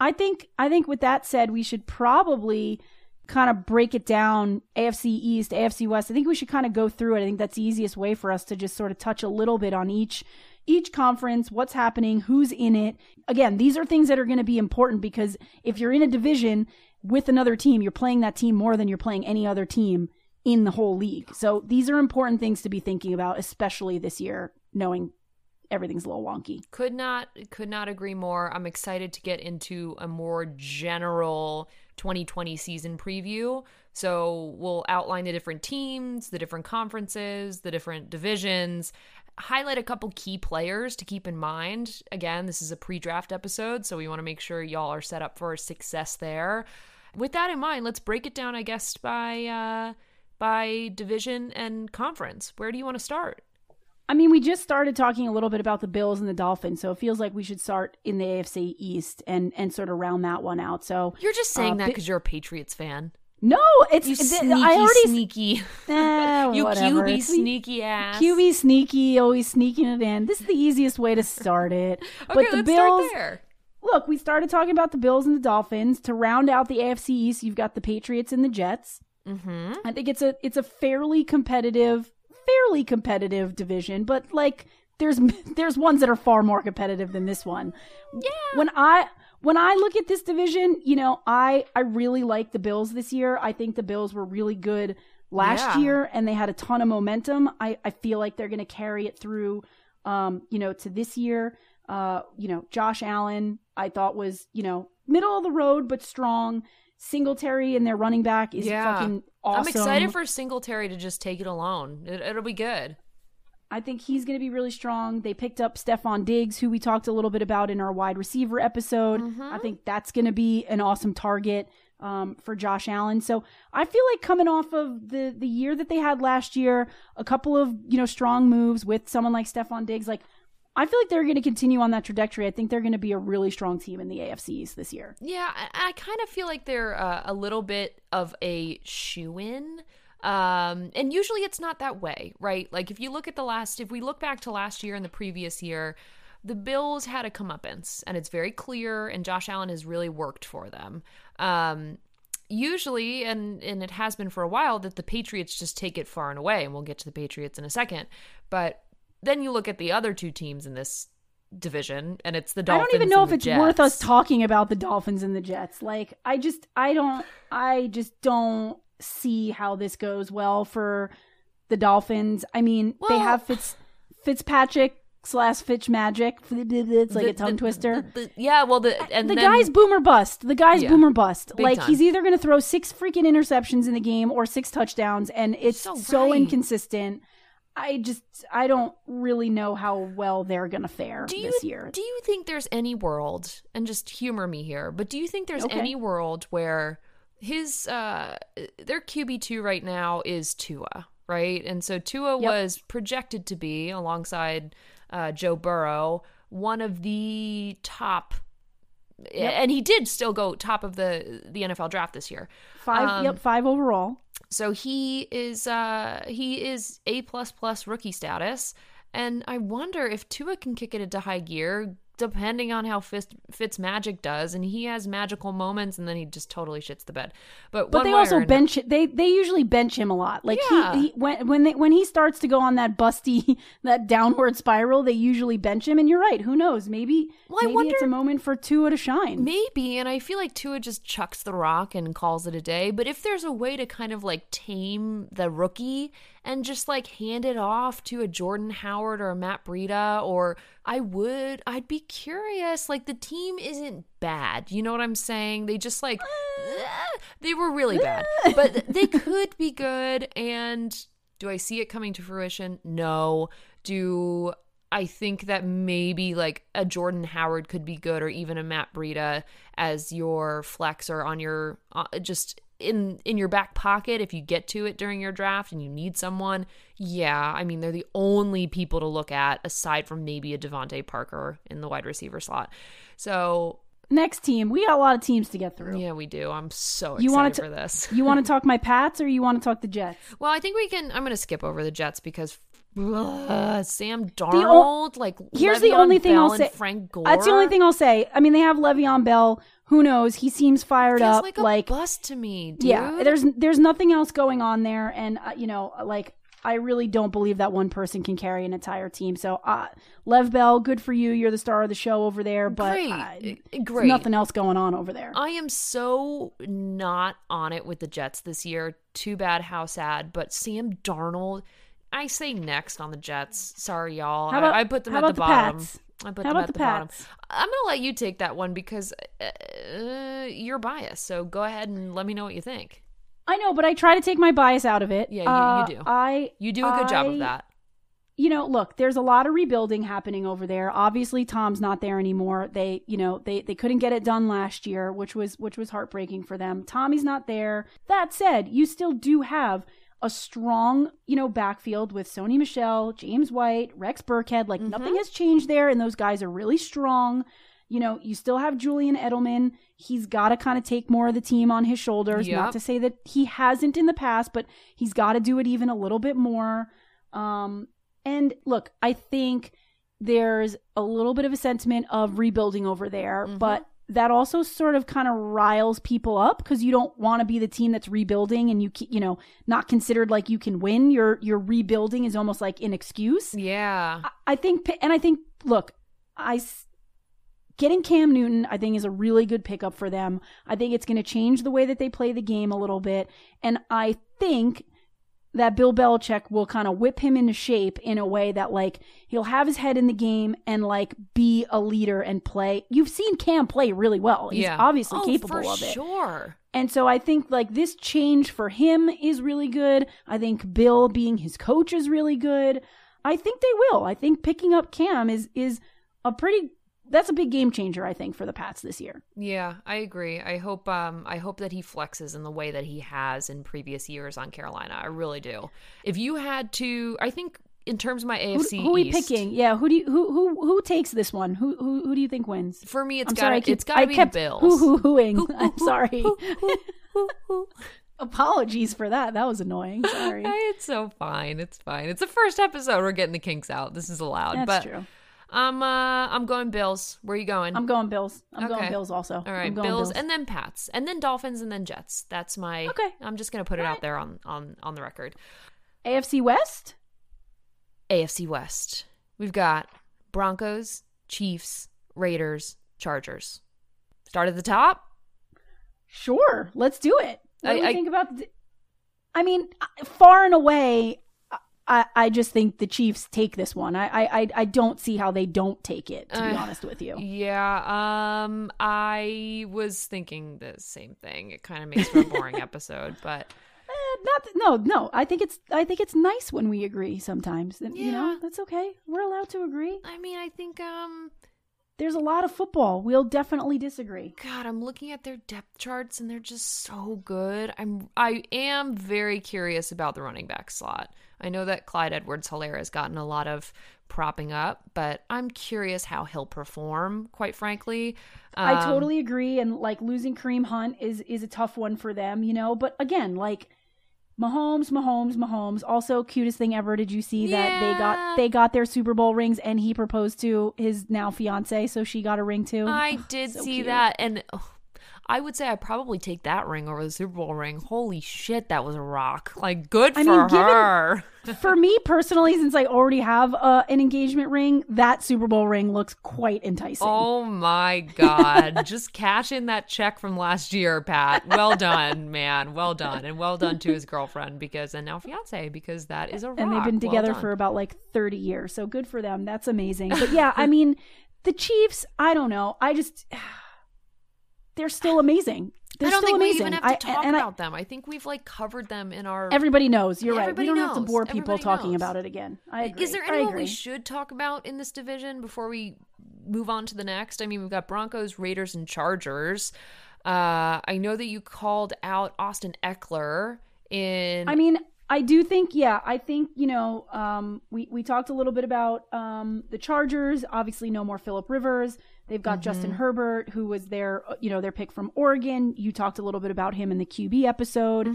I think I think with that said, we should probably kind of break it down AFC East, AFC West. I think we should kind of go through it. I think that's the easiest way for us to just sort of touch a little bit on each each conference, what's happening, who's in it. Again, these are things that are going to be important because if you're in a division with another team, you're playing that team more than you're playing any other team in the whole league. So these are important things to be thinking about, especially this year, knowing everything's a little wonky. could not could not agree more. I'm excited to get into a more general 2020 season preview. So we'll outline the different teams, the different conferences, the different divisions, highlight a couple key players to keep in mind. Again, this is a pre-draft episode, so we want to make sure y'all are set up for success there. With that in mind, let's break it down, I guess, by uh, by division and conference. Where do you want to start? I mean, we just started talking a little bit about the Bills and the Dolphins, so it feels like we should start in the AFC East and and sort of round that one out. So You're just saying Uh, that because you're a Patriots fan. no, it's You sneaky, I already sneaky. Eh, *laughs* you whatever. QB It's sneaky ass. QB sneaky, always sneaking it in. This is the easiest way to start it. *laughs* Okay, but the let's Bills, start there. look, we started talking about the Bills and the Dolphins. To round out the AFC East, you've got the Patriots and the Jets. Mm-hmm. I think it's a it's a fairly competitive, fairly competitive division, but like there's *laughs* there's ones that are far more competitive than this one. Yeah. When I when I look at this division, you know, I I really like the Bills this year. I think the Bills were really good last Yeah. year and they had a ton of momentum. I I feel like they're going to carry it through um, you know, to this year. Uh, you know, Josh Allen, I thought was, you know, middle of the road but strong. Singletary and their running back is Yeah. fucking awesome. I'm excited for Singletary to just take it alone. It, it'll be good. I think he's going to be really strong. They picked up Stefon Diggs, who we talked a little bit about in our wide receiver episode. Mm-hmm. I think that's going to be an awesome target um, for Josh Allen. So I feel like coming off of the the year that they had last year, a couple of you know strong moves with someone like Stefon Diggs, like I feel like they're going to continue on that trajectory. I think they're going to be a really strong team in the AFCs this year. Yeah, I, I kind of feel like they're uh, a little bit of a shoe in. Um, and usually it's not that way, right? Like if you look at the last, if we look back to last year and the previous year, the Bills had a comeuppance, and it's very clear, and Josh Allen has really worked for them. Um, usually, and and it has been for a while, that the Patriots just take it far and away, and we'll get to the Patriots in a second. But then you look at the other two teams in this division, and it's the Dolphins. I don't even know if it's worth us talking about the Dolphins and the Jets. Like, I just, I don't, I just don't see how this goes well for the Dolphins. I mean, they have Fitz Fitzpatrick slash Fitch Magic. *laughs* It's like The- a tongue the- twister. the- yeah, well, the and the then, guy's boomer bust. The guy's Yeah. boomer bust. Like time. he's either going to throw six freaking interceptions in the game or six touchdowns, and it's So so, right. inconsistent. I just I don't really know how well they're going to fare do you this year. do you think there's any world and just humor me here, but do you think there's Okay. any world where his uh their QB two right now is Tua, right? And so Tua Yep. was projected to be alongside uh, Joe Burrow one of the top. And he did still go top of the the NFL draft this year. Five, Um, yep, five overall. So he is uh he is A plus plus rookie status. And I wonder if Tua can kick it into high gear, depending on how Fitz, Fitz magic does, and he has magical moments, and then he just totally shits the bed. But But they also bench they they usually bench him a lot. Like Yeah. he, he when when they when he starts to go on that busty *laughs* that downward spiral, they usually bench him. And you're right. Who knows? Maybe Well, maybe it's a moment for Tua to shine. Maybe, and I feel like Tua just chucks the rock and calls it a day. But if there's a way to kind of like tame the rookie and just like hand it off to a Jordan Howard or a Matt Breida or I would I'd be curious like the team isn't bad you know what I'm saying? They just like *laughs* they were really bad. But they could be good and do I see it coming to fruition? No. Do I think that maybe like a Jordan Howard could be good, or even a Matt Breida as your flex or on your uh, just in in your back pocket if you get to it during your draft and you need someone. Yeah, I mean they're the only people to look at aside from maybe a DeVante Parker in the wide receiver slot. So Next team, we got a lot of teams to get through. yeah, we do. I'm so excited You wanna for this. You want to *laughs* talk my Pats or you want to talk the Jets? Well, I think we can. I'm going to skip over the Jets because ugh, Sam Darnold, like Here's the only thing Bell I'll say. Frank Gore. That's the only thing I'll say. I mean, they have Le'Veon Bell. Who knows? He seems fired Feels up. like a like bust to me, dude. yeah, there's there's nothing else going on there, and uh, you know, like I really don't believe that one person can carry an entire team. So, uh, Lev Bell, good for you. You're the star of the show over there, but Great. uh, great. nothing else going on over there. I am so not on it with the Jets this year. Too bad, how sad. But Sam Darnold, I say next on the Jets. Sorry, y'all. How about- I, I put them at the, the bottom. Pats? I put How them about at the the, bottom. I'm gonna let you take that one because uh, you're biased. So go ahead and let me know what you think. I know, but I try to take my bias out of it. Yeah, you- Uh, you do. I You do a good job of that. you know, look, there's a lot of rebuilding happening over there. Obviously, Tom's not there anymore. They, you know, they they couldn't get it done last year, which was which was heartbreaking for them. Tommy's not there. That said, you still do have a strong, you know, backfield with Sony Michel, James White, Rex Burkhead. Like nothing has changed there, and those guys are really strong. You know, you still have Julian Edelman. He's got to kind of take more of the team on his shoulders. Not to say that he hasn't in the past, but he's got to do it even a little bit more. Um, and look, I think there's a little bit of a sentiment of rebuilding over there, but that also sort of kind of riles people up because you don't want to be the team that's rebuilding and you you know not considered like you can win. Your your rebuilding is almost like an excuse. Yeah. I- I think, and I think, look, i getting Cam Newton, I think, is a really good pickup for them. I think it's going to change the way that they play the game a little bit, and I think that Bill Belichick will kind of whip him into shape in a way that like he'll have his head in the game and like be a leader and play. You've seen Cam play really well. He's yeah. obviously oh, capable of it. Sure. And so I think like this change for him is really good. I think Bill being his coach is really good. I think they will. I think picking up Cam is is a pretty that's a big game changer I think for the Pats this year. Yeah, I agree. I hope um I hope that he flexes in the way that he has in previous years on Carolina. I really do. If you had to I think in terms of my AFC who are we picking? Yeah, who do you who who who takes this one? Who who who do you think wins? For me it's got sorry, I to keep, it's got to be kept the Bills. *laughs* Hoo hoo hooing. I'm sorry. Apologies for that. That was annoying. Sorry. *laughs* It's so fine. It's fine. It's the first episode. We're getting the kinks out. This is allowed. That's but true. I'm uh I'm going Bills. Where are you going? I'm going Bills. I'm Okay. going Bills also. All right, I'm going Bills, and then Pats, and then Dolphins, and then Jets. That's my. Okay. I'm just gonna put it All out there on on on the record. AFC West? AFC West. We've got Broncos, Chiefs, Raiders, Chargers. Start at the top. Sure, let's do it. What do I- we I- think about? The, I mean, far and away, I, I just think the Chiefs take this one. I, I, I- don't see how they don't take it. To be Uh, honest with you, Yeah, um, I was thinking the same thing. It kind of makes for a boring *laughs* episode, but Eh, not no, no. I think it's I think it's nice when we agree sometimes. And, You know, Yeah. that's okay. We're allowed to agree. I mean, I think, um, There's a lot of football. We'll definitely disagree. God, I'm looking at their depth charts and they're just so good. I'm, I am very curious about the running back slot. I know that Clyde Edwards-Hilaire has gotten a lot of propping up, but I'm curious how he'll perform. Quite frankly, I Um, totally agree. And like losing Kareem Hunt is is a tough one for them, you know. But again, like Mahomes, Mahomes, Mahomes. Also, cutest thing ever. Did you see that they got they got their Super Bowl rings and he proposed to his now fiance, so she got a ring too. I *sighs* did so see cute. that, and oh, I would say I probably take that ring over the Super Bowl ring. Holy shit, that was a rock! Like good I for mean, given- her. *laughs* For me personally, since I already have uh, an engagement ring, that Super Bowl ring looks quite enticing. Oh my god! *laughs* Just cash in that check from last year, Pat. Well done, man. Well done, and well done to his girlfriend because and now fiance because that is a rock. and they've been together done. for about like 30 years. So good for them. That's amazing. But yeah, I mean, the Chiefs, I don't know. I just they're still amazing. They're I don't still think amazing. we even have to I- talk I- about them. I think we've like covered them in our. everybody knows. You're right. We don't have to bore people Everybody talking knows. about it again. I agree. Is there I anyone we should talk about in this division before we move on to the next? I mean, we've got Broncos, Raiders, and Chargers. Uh, I know that you called out Austin Ekeler in. I mean, I do think, yeah, I think, you know, um, we, we talked a little bit about um, the Chargers. Obviously, no more Philip Rivers. They've got Justin Herbert, who was their, you know, their pick from Oregon. You talked a little bit about him in the QB episode.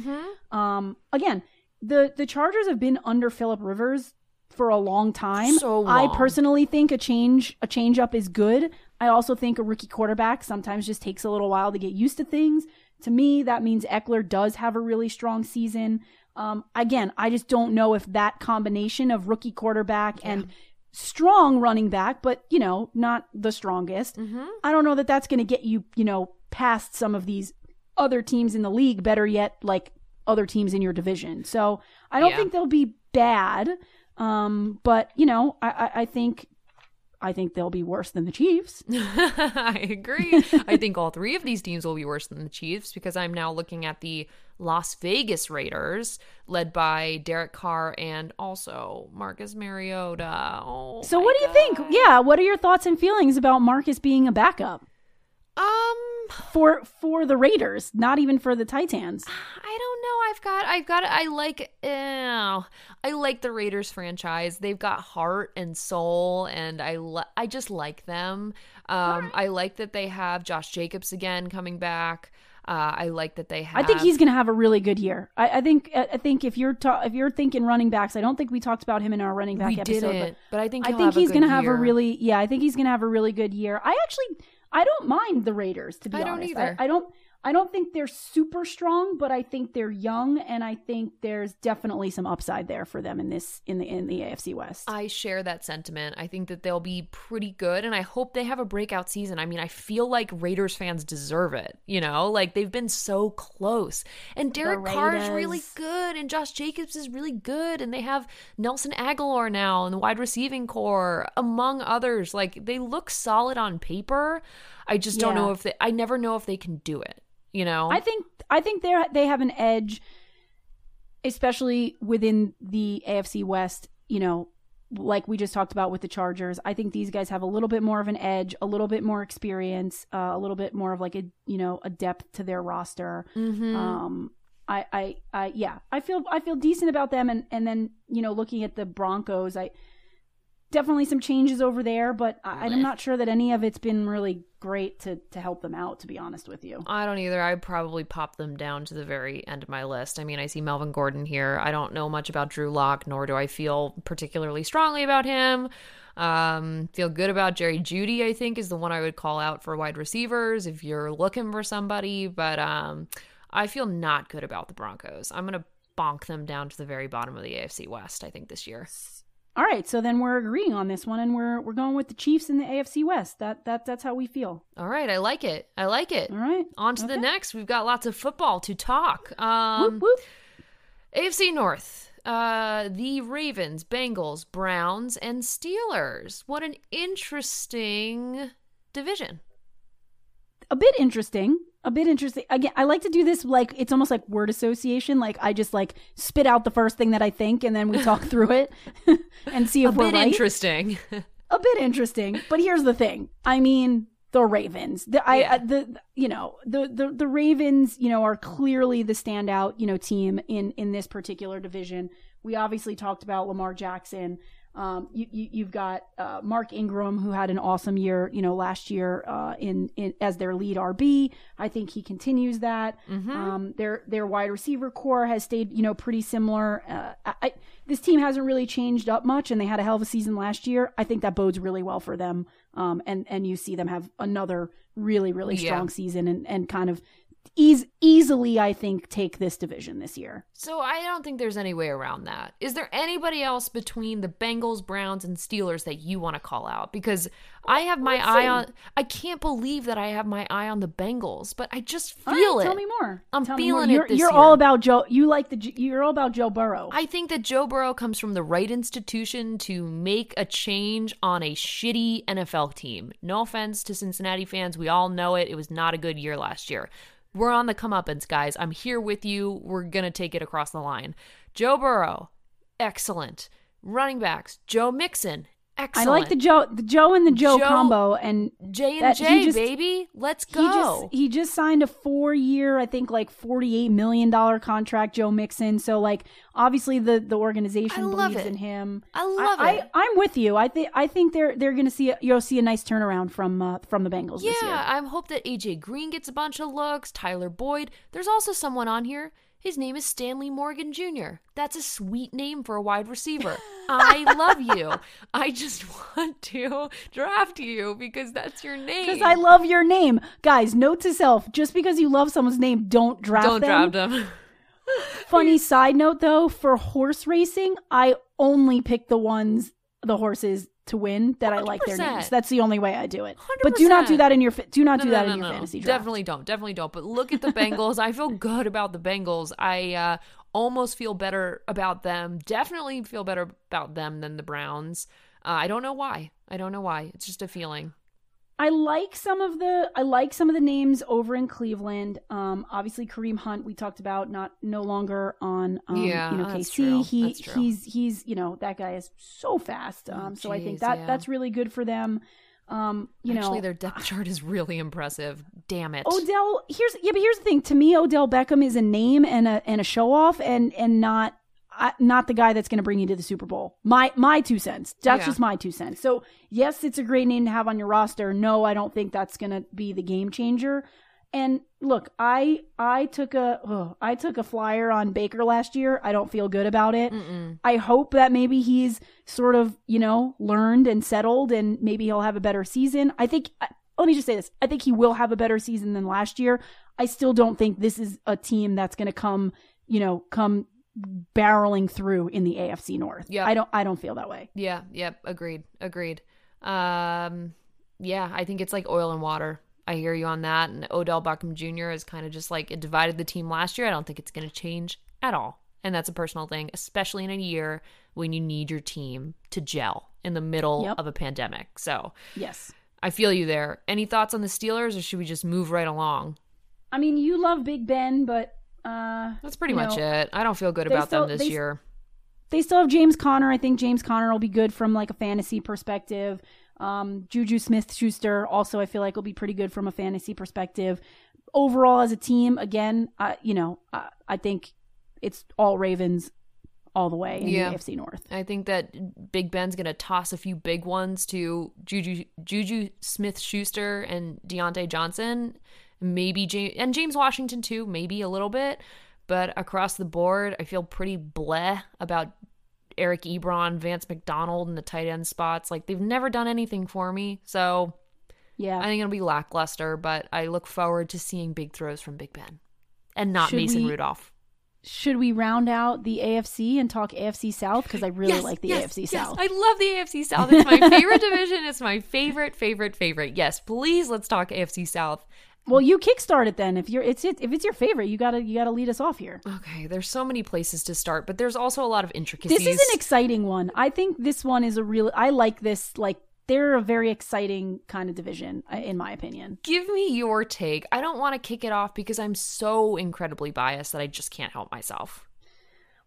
Um, again, the the Chargers have been under Philip Rivers for a long time. So I personally think a change a change up is good. I also think a rookie quarterback sometimes just takes a little while to get used to things. To me, that means Ekeler does have a really strong season. Um, again, I just don't know if that combination of rookie quarterback and strong running back, but you know, not the strongest. I don't know that that's going to get you, you know, past some of these other teams in the league. Better yet, like other teams in your division. So I don't Yeah. think they'll be bad. Um, but you know, I, I, I think I think they'll be worse than the Chiefs. *laughs* I agree. I think all three of these teams will be worse than the Chiefs because I'm now looking at the Las Vegas Raiders, led by Derek Carr and also Marcus Mariota. Oh, So what do you think? Yeah, what are your thoughts and feelings about Marcus being a backup Um, for for the Raiders, not even for the Titans? *sighs* I don't know. I've got, I've got, I like, uh, I like the Raiders franchise. They've got heart and soul, and I, li- I just like them. Um, I like that they have Josh Jacobs again coming back. Uh, I like that they have. I think he's going to have a really good year. I, I think I think if you're ta- if you're thinking running backs, I don't think we talked about him in our running back we episode. didn't, but I think I think he's going to have a really yeah. I think he's going to have a really good year. I actually I don't mind the Raiders to be I don't honest. either. I, I don't I don't think they're super strong, but I think they're young, and I think there's definitely some upside there for them in this in the in the AFC West. I share that sentiment. I think that they'll be pretty good, and I hope they have a breakout season. I mean, I feel like Raiders fans deserve it. You know, like they've been so close, and Derek Carr is really good, and Josh Jacobs is really good, and they have Nelson Agholor now in the wide receiving core, among others. Like they look solid on paper. I just don't know if they. I never know if they can do it. You know, I think I think they they have an edge, especially within the AFC West. You know, like we just talked about with the Chargers. I think these guys have a little bit more of an edge, a little bit more experience, uh, a little bit more of like a you know a depth to their roster. Mhm. Um, I, I, I, yeah, I feel I feel decent about them, and and then you know looking at the Broncos, I definitely some changes over there, but I, I'm not sure that any of it's been really great to to help them out. To be honest with you. I don't either. I'd probably pop them down to the very end of my list. I mean, I see Melvin Gordon here. I don't know much about Drew Lock, nor do I feel particularly strongly about him. Um, feel good about Jerry Jeudy, I think, is the one I would call out for wide receivers if you're looking for somebody. But um, I feel not good about the Broncos. I'm going to bonk them down to the very bottom of the AFC West, I think, this year. All right, so then we're agreeing on this one, and we're we're going with the Chiefs in the AFC West. That that that's how we feel. All right. I like it. I like it. All right, On to the next. We've got lots of football to talk. Um, whoop whoop. AFC North. Uh, the Ravens, Bengals, Browns, and Steelers. What an interesting division. A bit interesting. A bit interesting. Again, I like to do this like it's almost like word association. Like I just like spit out the first thing that I think, and then we talk *laughs* through it *laughs* and see A if we're bit right. interesting. *laughs* a bit interesting. But here's the thing. I mean, the Ravens. The I Yeah. the you know the, the the Ravens. You know are clearly the standout you know team in in this particular division. We obviously talked about Lamar Jackson. Um, you, you you've got uh, Mark Ingram who had an awesome year, you know, last year uh, in, in as their lead RB. I think he continues that. Um, their their wide receiver core has stayed, you know, pretty similar. Uh, I, I, this team hasn't really changed up much, and they had a hell of a season last year. I think that bodes really well for them. Um, and and you see them have another really really Yeah. strong season and and kind of ease easily, I think, take this division this year. So I don't think there's any way around that. Is there anybody else between the Bengals, Browns, and Steelers that you want to call out? Because I have my eye on. I can't believe that I have my eye on the Bengals, but I just feel right, it. Tell me more. I'm Tell feeling more. it You're, this you're year. all about Joe. You like the. You're all about Joe Burrow. I think that Joe Burrow comes from the right institution to make a change on a shitty NFL team. No offense to Cincinnati fans, we all know it. It was not a good year last year. We're on the comeuppance, guys. I'm here with you. We're going to take it across the line. Joe Burrow, excellent. Running backs, Joe Mixon, I like the Joe, the Joe and the Joe, Joe- combo, and J and he J, baby. Let's he go. just he just signed a four year, I think, like forty eight million dollar contract. Joe Mixon. So like, obviously the the organization I love believes it. in him. I love I, it. I, am with you. I think I think they're they're going to see a, you'll see a nice turnaround from uh, from the Bengals this year. Yeah, I hope that AJ Green gets a bunch of looks, Tyler Boyd. There's also someone on here. His name is Stanley Morgan Jr. That's a sweet name for a wide receiver. *laughs* I love you. I just *laughs* want to draft you because that's your name. Because I love your name, guys. Note to self: just because you love someone's name, don't draft don't them. draft him. *laughs* Funny side note though, for horse racing, I only pick the ones, the horses to win that I like their names. That's the only way I do it. But do not do that in your fa- do not No, do no, that no, in your no. fantasy draft. Definitely don't. Definitely don't. But look at the Bengals. I feel good about the Bengals. I uh, almost feel better about them. Definitely feel better about them than the Browns. Uh, I don't know why. I don't know why. It's just a feeling. I like some of the I like some of the names over in Cleveland. Um, obviously Kareem Hunt we talked about not no longer on um, Yeah, you know KC. true. He he's he's you know that guy is so fast. Um, so I think that yeah. that's really good for them. Um, you Actually, know their depth chart is really impressive. Damn it. Odell, here's yeah, but here's the thing. To me, Odell Beckham is a name and a and a show off, and and not uh, not the guy that's going to bring you to the Super Bowl. My my two cents. That's Yeah. just my two cents. So yes, it's a great name to have on your roster. No, I don't think that's going to be the game changer. And look, I I took a ugh, I took a flyer on Baker last year. I don't feel good about it. Mm-mm. I hope that maybe he's sort of, you know, learned and settled and maybe he'll have a better season. I think, let me just say this. I think he will have a better season than last year. I still don't think this is a team that's going to come, you know, come barreling through in the AFC North. Yeah. I don't, I don't feel that way. Yeah, yep, agreed. Agreed. Um yeah, I think it's like oil and water. I hear you on that. And Odell Beckham Jr. is kind of just like it divided the team last year. I don't think it's going to change at all. And that's a personal thing, especially in a year when you need your team to gel in the middle Yep. of a pandemic. So Yes. I feel you there. Any thoughts on the Steelers, or should we just move right along? I mean, you love Big Ben, but, uh, That's pretty much know, it. I don't feel good about still- them this they- year. they still have James Conner. I think James Conner will be good from like a fantasy perspective. Um, Juju Smith Schuster also I feel like will be pretty good from a fantasy perspective. Overall, as a team, again, uh, you know, uh, I think it's all Ravens all the way in Yeah. the AFC North. I think that Big Ben's going to toss a few big ones to Juju, Juju Smith Schuster and Diontae Johnson. Maybe James, and James Washington too, maybe a little bit. But across the board, I feel pretty bleh about Eric Ebron, Vance McDonald, and the tight end spots. Like they've never done anything for me. So Yeah, I think it'll be lackluster, but I look forward to seeing big throws from Big Ben and not Should Mason we- Rudolph. should we round out the AFC and talk AFC South because I really Yes, like the yes, AFC yes. South. I love the AFC South. It's my favorite *laughs* division. It's my favorite, favorite, favorite. Yes, please let's talk AFC South. Well, you kickstart it then. If you're it's it, if it's your favorite, you gotta you gotta lead us off here. Okay, there's so many places to start, but there's also a lot of intricacies. This is an exciting one. I think this one is a real. I like this. Like they're a very exciting kind of division, uh, in my opinion. Give me your take. I don't want to kick it off because I'm so incredibly biased that I just can't help myself.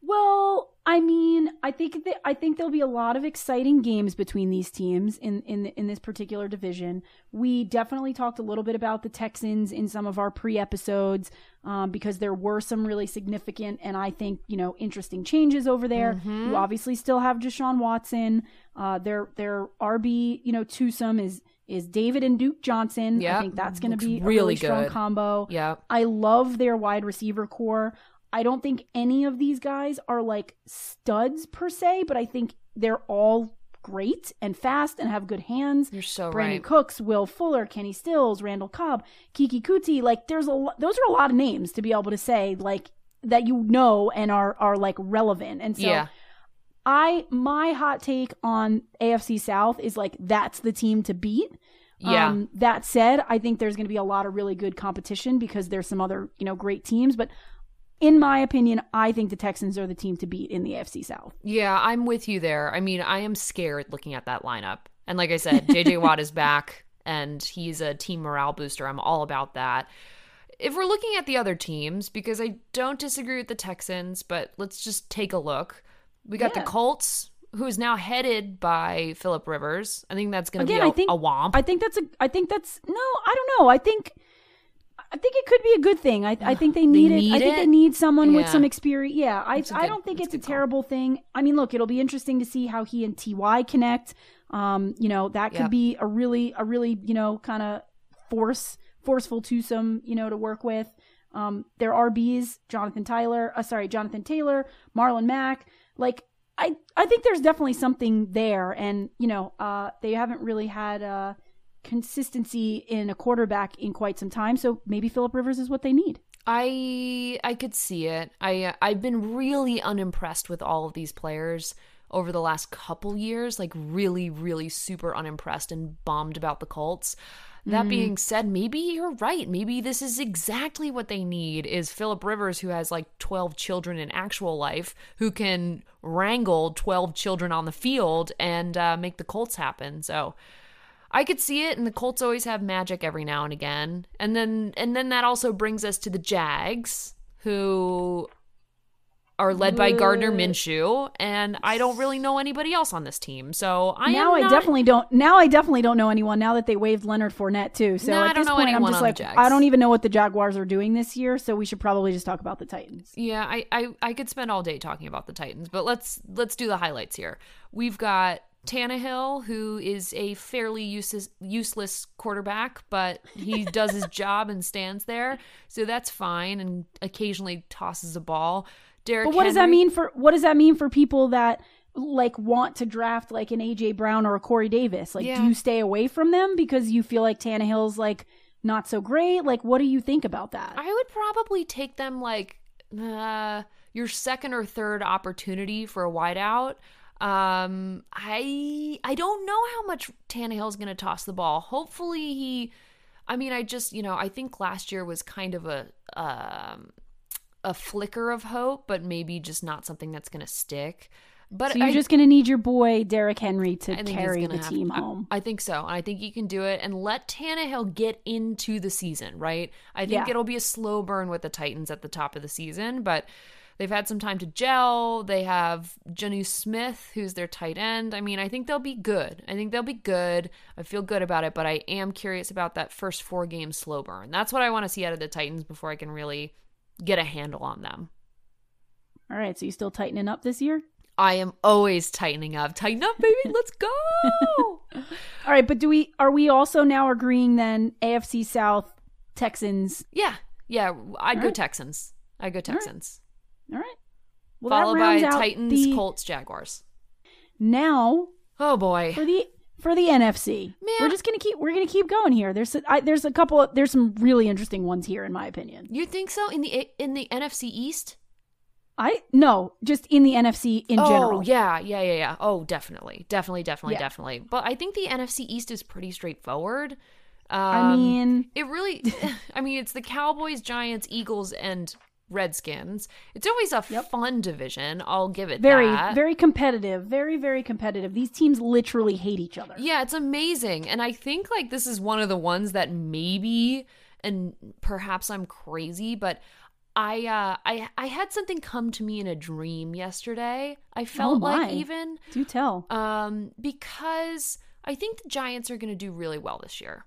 Well, I mean, I think that I think there'll be a lot of exciting games between these teams in in in this particular division. We definitely talked a little bit about the Texans in some of our pre episodes um, because there were some really significant and I think you know interesting changes over there. Mm-hmm. You obviously still have Deshaun Watson. Uh, their their RB you know twosome is is David and Duke Johnson. I think that's going to be a really really strong good. combo. Yeah. I love their wide receiver core. I don't think any of these guys are like studs per se, but I think they're all great and fast and have good hands. You're so Brandin right. Cooks, Will Fuller, Kenny Stills, Randall Cobb, Keke Coutee. Like there's a lo- those are a lot of names to be able to say like that you know and are are like relevant. And so yeah. I my hot take on AFC South is like that's the team to beat. Yeah. Um, that said, I think there's going to be a lot of really good competition because there's some other you know great teams. But in my opinion, I think the Texans are the team to beat in the AFC South. Yeah, I'm with you there. I mean, I am scared looking at that lineup. And like I said, JJ *laughs* Watt is back and he's a team morale booster. I'm all about that. If we're looking at the other teams, because I don't disagree with the Texans, but let's just take a look. We got Yeah. the Colts, who is now headed by Philip Rivers. I think that's going to be a, I think a womp. I think that's a. I think that's no. I don't know. I think. I think it could be a good thing. I, I think they need it. need I think they need someone with some experience. Yeah, I That's a I good- don't think it's a good call. terrible thing. I mean, look, it'll be interesting to see how he and Ty connect. Um, you know, that could Yep. be a really a really you know kind of force forceful twosome you know to work with. Um, their RBs, Jonathan Tyler, uh, sorry, Jonathan Taylor, Marlon Mack. Like, I I think there's definitely something there, and you know, uh, they haven't really had uh consistency in a quarterback in quite some time. So maybe Philip Rivers is what they need. I I could see it. I I've been really unimpressed with all of these players over the last couple years, like really really super unimpressed and bummed about the Colts. That being said, maybe you're right. Maybe this is exactly what they need is Philip Rivers who has like 12 children in actual life who can wrangle 12 children on the field and uh, make the Colts happen. So I could see it, and the Colts always have magic every now and again. And then and then that also brings us to the Jags, who are led by Gardner Minshew, and I don't really know anybody else on this team. So I now I not- definitely don't. Now I definitely don't know anyone. Now that they waived Leonard Fournette too. So No, I at don't this know point, I'm just like, I don't even know what the Jaguars are doing this year. So we should probably just talk about the Titans. Yeah, I, I I could spend all day talking about the Titans, but let's let's do the highlights here. We've got Tannehill, who is a fairly useless useless quarterback, but he *laughs* does his job and stands there, so that's fine, and occasionally tosses a ball. Derek, But what does that mean for what does that mean for people that like want to draft like an AJ Brown or a Corey Davis? Like, Yeah. do you stay away from them because you feel like Tannehill's like not so great? Like, what do you think about that? I would probably take them like uh, your second or third opportunity for a wideout. Um, I I don't know how much Tannehill's going to toss the ball. Hopefully he. I mean, I just you know I think last year was kind of a um, a flicker of hope, but maybe just not something that's going to stick. But so you're I, just going to need your boy Derrick Henry to I carry the have- team I- home. I, think so. I think he can do it and let Tannehill get into the season, right? I think Yeah. it'll be a slow burn with the Titans at the top of the season, but they've had some time to gel. They have Jonnu Smith, who's their tight end. I mean, I think they'll be good. I think they'll be good. I feel good about it, but I am curious about that first four game slow burn. That's what I want to see out of the Titans before I can really get a handle on them. All right, so you still tightening up this year? I am always tightening up. Tighten up, baby. *laughs* Let's go. All right, but do we are we also now agreeing then AFC South Texans? Yeah, yeah. I'd go right. Texans. I'd go Texans. All right. Well, Followed by Titans, the, Colts, Jaguars. Now Oh boy. for the for the NFC, Man. we're just gonna keep we're gonna keep going here. There's a, I, there's a couple of, there's some really interesting ones here in my opinion. You think so in the in the NFC East? I no, just in the NFC in oh general. yeah, yeah, yeah, yeah. Oh, definitely, definitely, definitely, Yeah. definitely. But I think the NFC East is pretty straightforward. Um, I mean, it really. *laughs* I mean, it's the Cowboys, Giants, Eagles, and Redskins. It's always a Yep. fun division. I'll give it very that. very competitive, very very competitive. These teams literally hate each other. Yeah, it's amazing. And I think like this is one of the ones that maybe and perhaps I'm crazy, but I uh I I had something come to me in a dream yesterday. I felt my. like even Do tell. um because I think the Giants are going to do really well this year.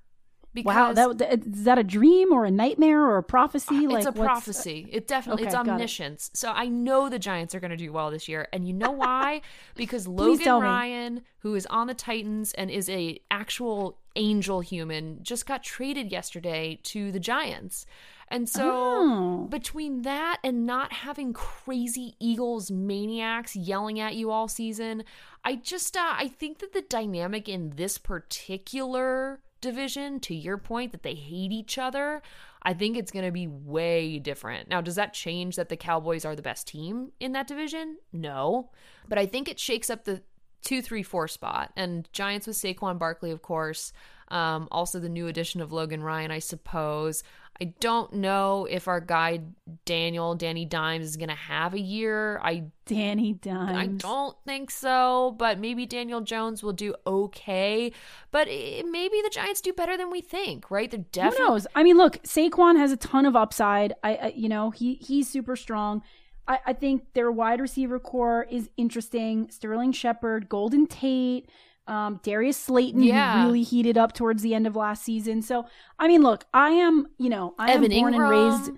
Because Wow, that, is that a dream or a nightmare or a prophecy? it's like a what's- prophecy. It definitely it's Okay, got it. omniscience. So I know the Giants are going to do well this year, and you know *laughs* why? because Logan me. Ryan, who is on the Titans and is a actual angel human, just got traded yesterday to the Giants. And so Oh. between that and not having crazy Eagles maniacs yelling at you all season, I just uh, I think that the dynamic in this particular division, to your point, that they hate each other, I think it's going to be way different. Now, does that change that the Cowboys are the best team in that division? No, but I think it shakes up the two, three, four spot. And Giants with Saquon Barkley, of course. Um, also, the new addition of Logan Ryan, I suppose. I don't know if our guy Daniel Danny Dimes is going to have a year. I Danny Dimes. I don't think so, but maybe Daniel Jones will do okay. But eh, maybe the Giants do better than we think, right? They're definitely. Who knows? I mean, look, Saquon has a ton of upside. I, I you know, he he's super strong. I, I think their wide receiver core is interesting. Sterling Shepard, Golden Tate, um, Darius Slayton, Yeah. really heated up towards the end of last season. So, I mean, look, I am, you know, I Evan am born Engram. and raised.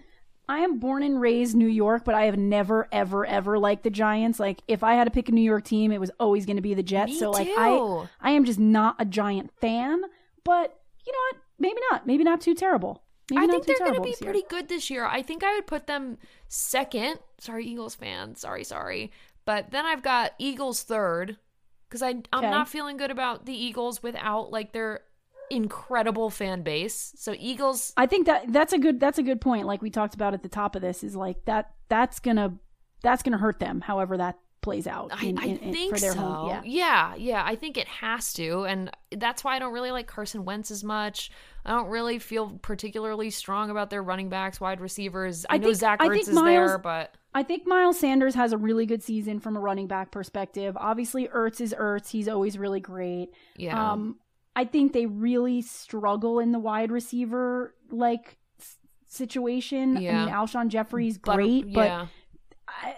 I am born and raised New York, but I have never, ever, ever liked the Giants. Like, if I had to pick a New York team, it was always going to be the Jets. Me so, like, too. I, I am just not a Giant fan. But you know what? Maybe not. Maybe not too terrible. Maybe I think they're going to be pretty good this year. I think I would put them second. Sorry, Eagles fans. Sorry, sorry. But then I've got Eagles third because I'm Okay. not feeling good about the Eagles without like their incredible fan base. So Eagles, I think that that's a good that's a good point. Like we talked about at the top of this, is like that that's gonna that's gonna hurt them. However that plays out I, in, I in- in- think so. home. Yeah. yeah, yeah. I think it has to, and that's why I don't really like Carson Wentz as much. I don't really feel particularly strong about their running backs, wide receivers. I, I know think- Zach Ertz is there, Miles- but I think Miles Sanders has a really good season from a running back perspective. Obviously, Ertz is Ertz. He's always really great. yeah. Um, I think they really struggle in the wide receiver like s- situation. I mean, Alshon Jeffery's But- great, but yeah. I,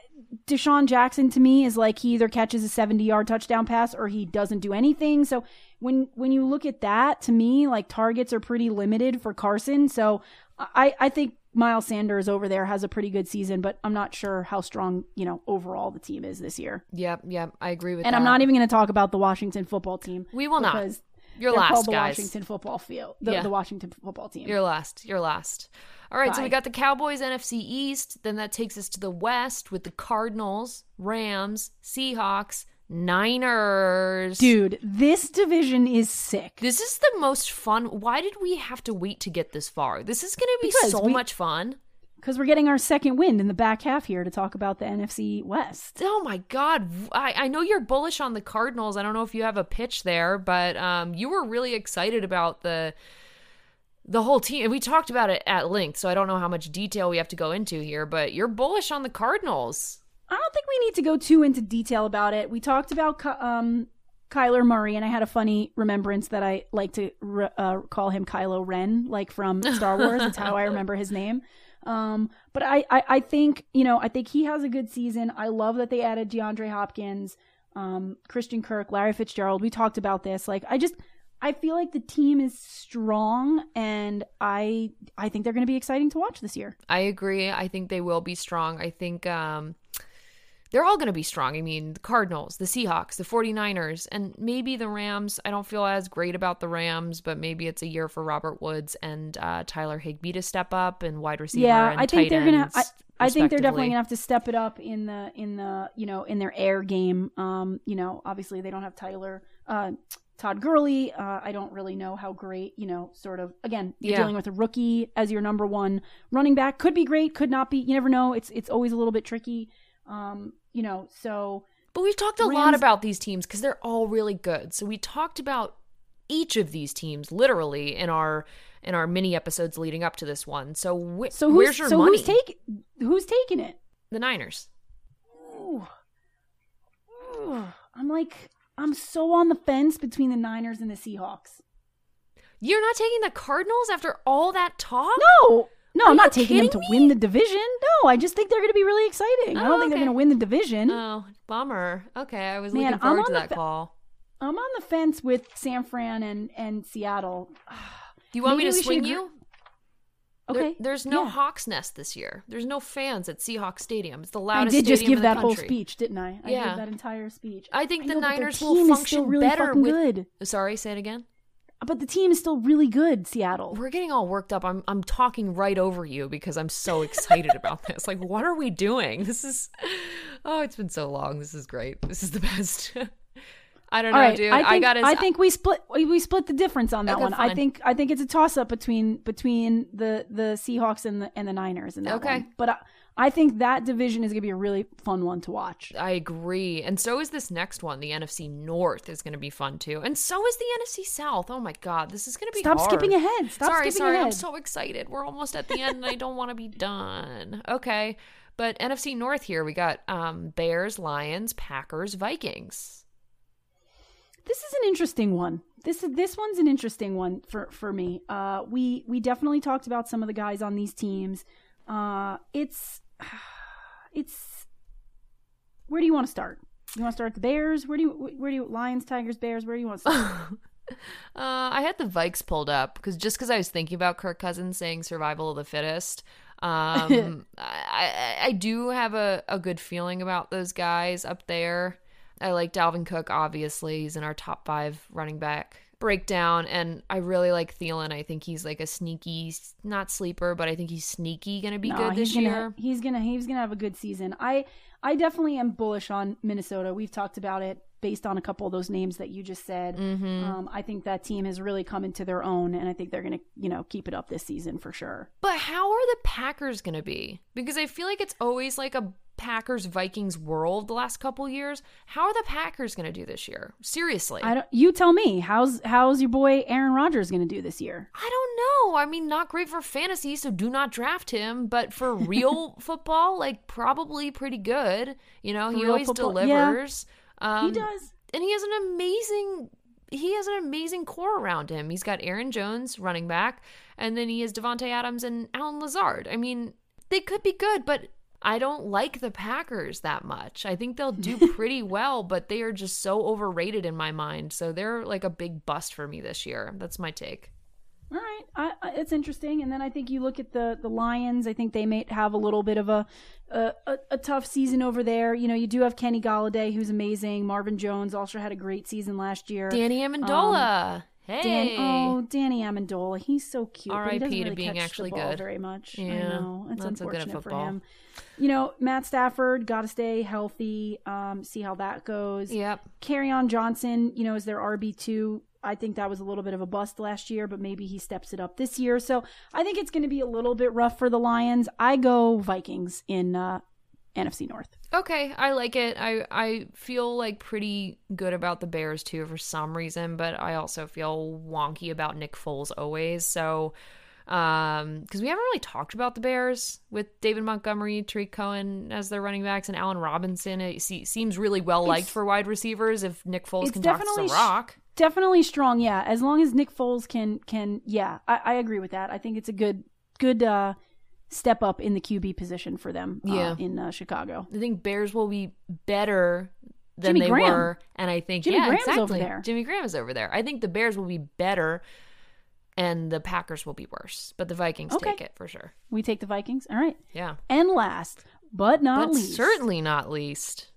DeSean Jackson to me is like he either catches a 70 yard touchdown pass or he doesn't do anything. So when when you look at that, to me, like targets are pretty limited for Carson. So I I think Miles Sanders over there has a pretty good season, but I'm not sure how strong you know overall the team is this year. Yep, yep, I agree with you. And that. I'm not even going to talk about the Washington football team. We will not. because You're they're last, the guys. Washington football field. The, Yeah. the Washington football team. You're last. You're last. All right, so we got the Cowboys NFC East. Then that takes us to the West with the Cardinals, Rams, Seahawks, Niners. Dude, this division is sick. This is the most fun. Why did we have to wait to get this far? This is going to be Because so we- much fun. because we're getting our second wind in the back half here to talk about the NFC West. Oh my God. I, I know you're bullish on the Cardinals. I don't know if you have a pitch there, but um, you were really excited about the the whole team. And we talked about it at length, so I don't know how much detail we have to go into here, but you're bullish on the Cardinals. I don't think we need to go too into detail about it. We talked about um, Kyler Murray, and I had a funny remembrance that I like to re- uh, call him Kylo Ren, like from *laughs* Star Wars. That's how I remember his name. Um, but I, I, I think you know, I think he has a good season. I love that they added DeAndre Hopkins, um, Christian Kirk, Larry Fitzgerald. We talked about this. Like, I just, I feel like the team is strong, and I, I think they're going to be exciting to watch this year. I agree. I think they will be strong. I think um, they're all going to be strong. I mean, the Cardinals, the Seahawks, the 49ers, and maybe the Rams. I don't feel as great about the Rams, but maybe it's a year for Robert Woods and uh, Tyler Higbee to step up and wide receiver. yeah and i think tight they're gonna I, I think they're definitely gonna have to step it up in the in the you know in their air game um you know obviously they don't have tyler uh todd Gurley. uh i don't really know how great you know sort of again you're Yeah. dealing with a rookie as your number one running back could be great could not be you never know it's it's always a little bit tricky um you know so But we've talked a lot about these teams because they're all really good. So we talked about each of these teams literally in our in our mini episodes leading up to this one. So wh- so who's where's your so money? who's take who's taking it the Niners. Ooh. Ooh. i'm like i'm so on the fence between the niners and the seahawks You're not taking the Cardinals after all that talk? No, no, Are I'm not taking them to me? win the division. No, I just think they're going to be really exciting. I Oh, don't think they're oh, going to win the division. Oh, bummer. Okay, I was Man, looking forward to that fe- call. I'm on the fence with San Fran and and Seattle. Do you want Maybe me to swing you? There- Okay. there's no yeah. Hawks Nest this year. There's no fans at Seahawks Stadium. It's the loudest. I did just give that whole speech, didn't I? I Yeah. gave that entire speech. I think the know, Niners will function really better with. good. Sorry, say it again. But the team is still really good, Seattle. We're getting all worked up. I'm I'm talking right over you because I'm so excited about *laughs* this. Like, what are we doing? This is oh, it's been so long. This is great. This is the best. *laughs* I don't know, All right, dude. I think, got to I think we split we split the difference on that Okay, one. I think I think it's a toss up between between the the Seahawks and the and the Niners in that Okay. one. But I, I think that division is going to be a really fun one to watch. I agree. And so is this next one. The NFC North is going to be fun too. And so is the NFC South. Oh my God. This is going to be Stop hard. skipping ahead. Stop sorry, skipping sorry. I'm so excited. We're almost at the end and I don't want to be done. Okay. But NFC North here, we got um, Bears, Lions, Packers, Vikings. This is an interesting one. This is this one's an interesting one for for me. Uh, we we definitely talked about some of the guys on these teams. Uh, it's *sighs* it's where do you want to start? You want to start the Bears? Where do you where do you Lions, Tigers, Bears? Where do you want to start? *laughs* Uh, I had the Vikes pulled up because just because I was thinking about Kirk Cousins saying "survival of the fittest." Um, *laughs* I, I I do have a, a good feeling about those guys up there. I like Dalvin Cook. Obviously, he's in our top five running back breakdown, and I really like Thielen. I think he's like a sneaky, not sleeper, but I think he's sneaky going to be No, good this he's gonna, year. He's gonna he's gonna have a good season. I I definitely am bullish on Minnesota. We've talked about it based on a couple of those names that you just said. Mm-hmm. Um, I think that team has really come into their own, and I think they're gonna you know keep it up this season for sure. But how are the Packers going to be? Because I feel like it's always like a Packers Vikings world the last couple years. How are the Packers going to do this year? Seriously. I don't. You tell me. How's how's your boy Aaron Rodgers gonna do this year? I don't know. I mean, not great for fantasy, so do not draft him. But for real *laughs* football, like probably pretty good. You know, he real always football, yeah. Um, he does. and he has an amazing. He has an amazing core around him. He's got Aaron Jones running back, and then he has Davante Adams and Allen Lazard. I mean, they could be good, but I don't like the Packers that much. I think they'll do *laughs* pretty well, but they are just so overrated in my mind. So they're like a big bust for me this year. That's my take. All right, I, I, it's interesting. And then I think you look at the the Lions. I think they may have a little bit of a, a a a tough season over there. You know, you do have Kenny Golladay, who's amazing. Marvin Jones also had a great season last year. Danny Amendola. hey. Dan, oh, Danny Amendola, he's so cute. R.I.P. doesn't to really being actually good. very much. I Yeah, know it's not so good at unfortunate for football. him. You know, Matt Stafford got to stay healthy. Um, see how that goes. Yep. Kerryon Johnson, you know, is their RB two. I think that was a little bit of a bust last year, but maybe he steps it up this year. So I think it's going to be a little bit rough for the Lions. I go Vikings in uh, NFC North. Okay, I like it. I I feel like pretty good about the Bears too for some reason, but I also feel wonky about Nick Foles always. So um because we haven't really talked about the Bears with David Montgomery, Tarik Cohen as their running backs, and Allen Robinson. It se- seems really well liked for wide receivers if Nick Foles can talk to some rock. Definitely strong, yeah. As long as Nick Foles can can yeah, I, I agree with that. I think it's a good good uh step up in the QB position for them uh, Yeah. in uh, Chicago. I think Bears will be better than Jimmy they Graham. were, and I think Jimmy yeah, Graham's exactly. over there. Jimmy Graham is over there. I think the Bears will be better, and the Packers will be worse, but the Vikings Okay. take it for sure. We take the Vikings. All right. Yeah, And last, but not but least, certainly not least.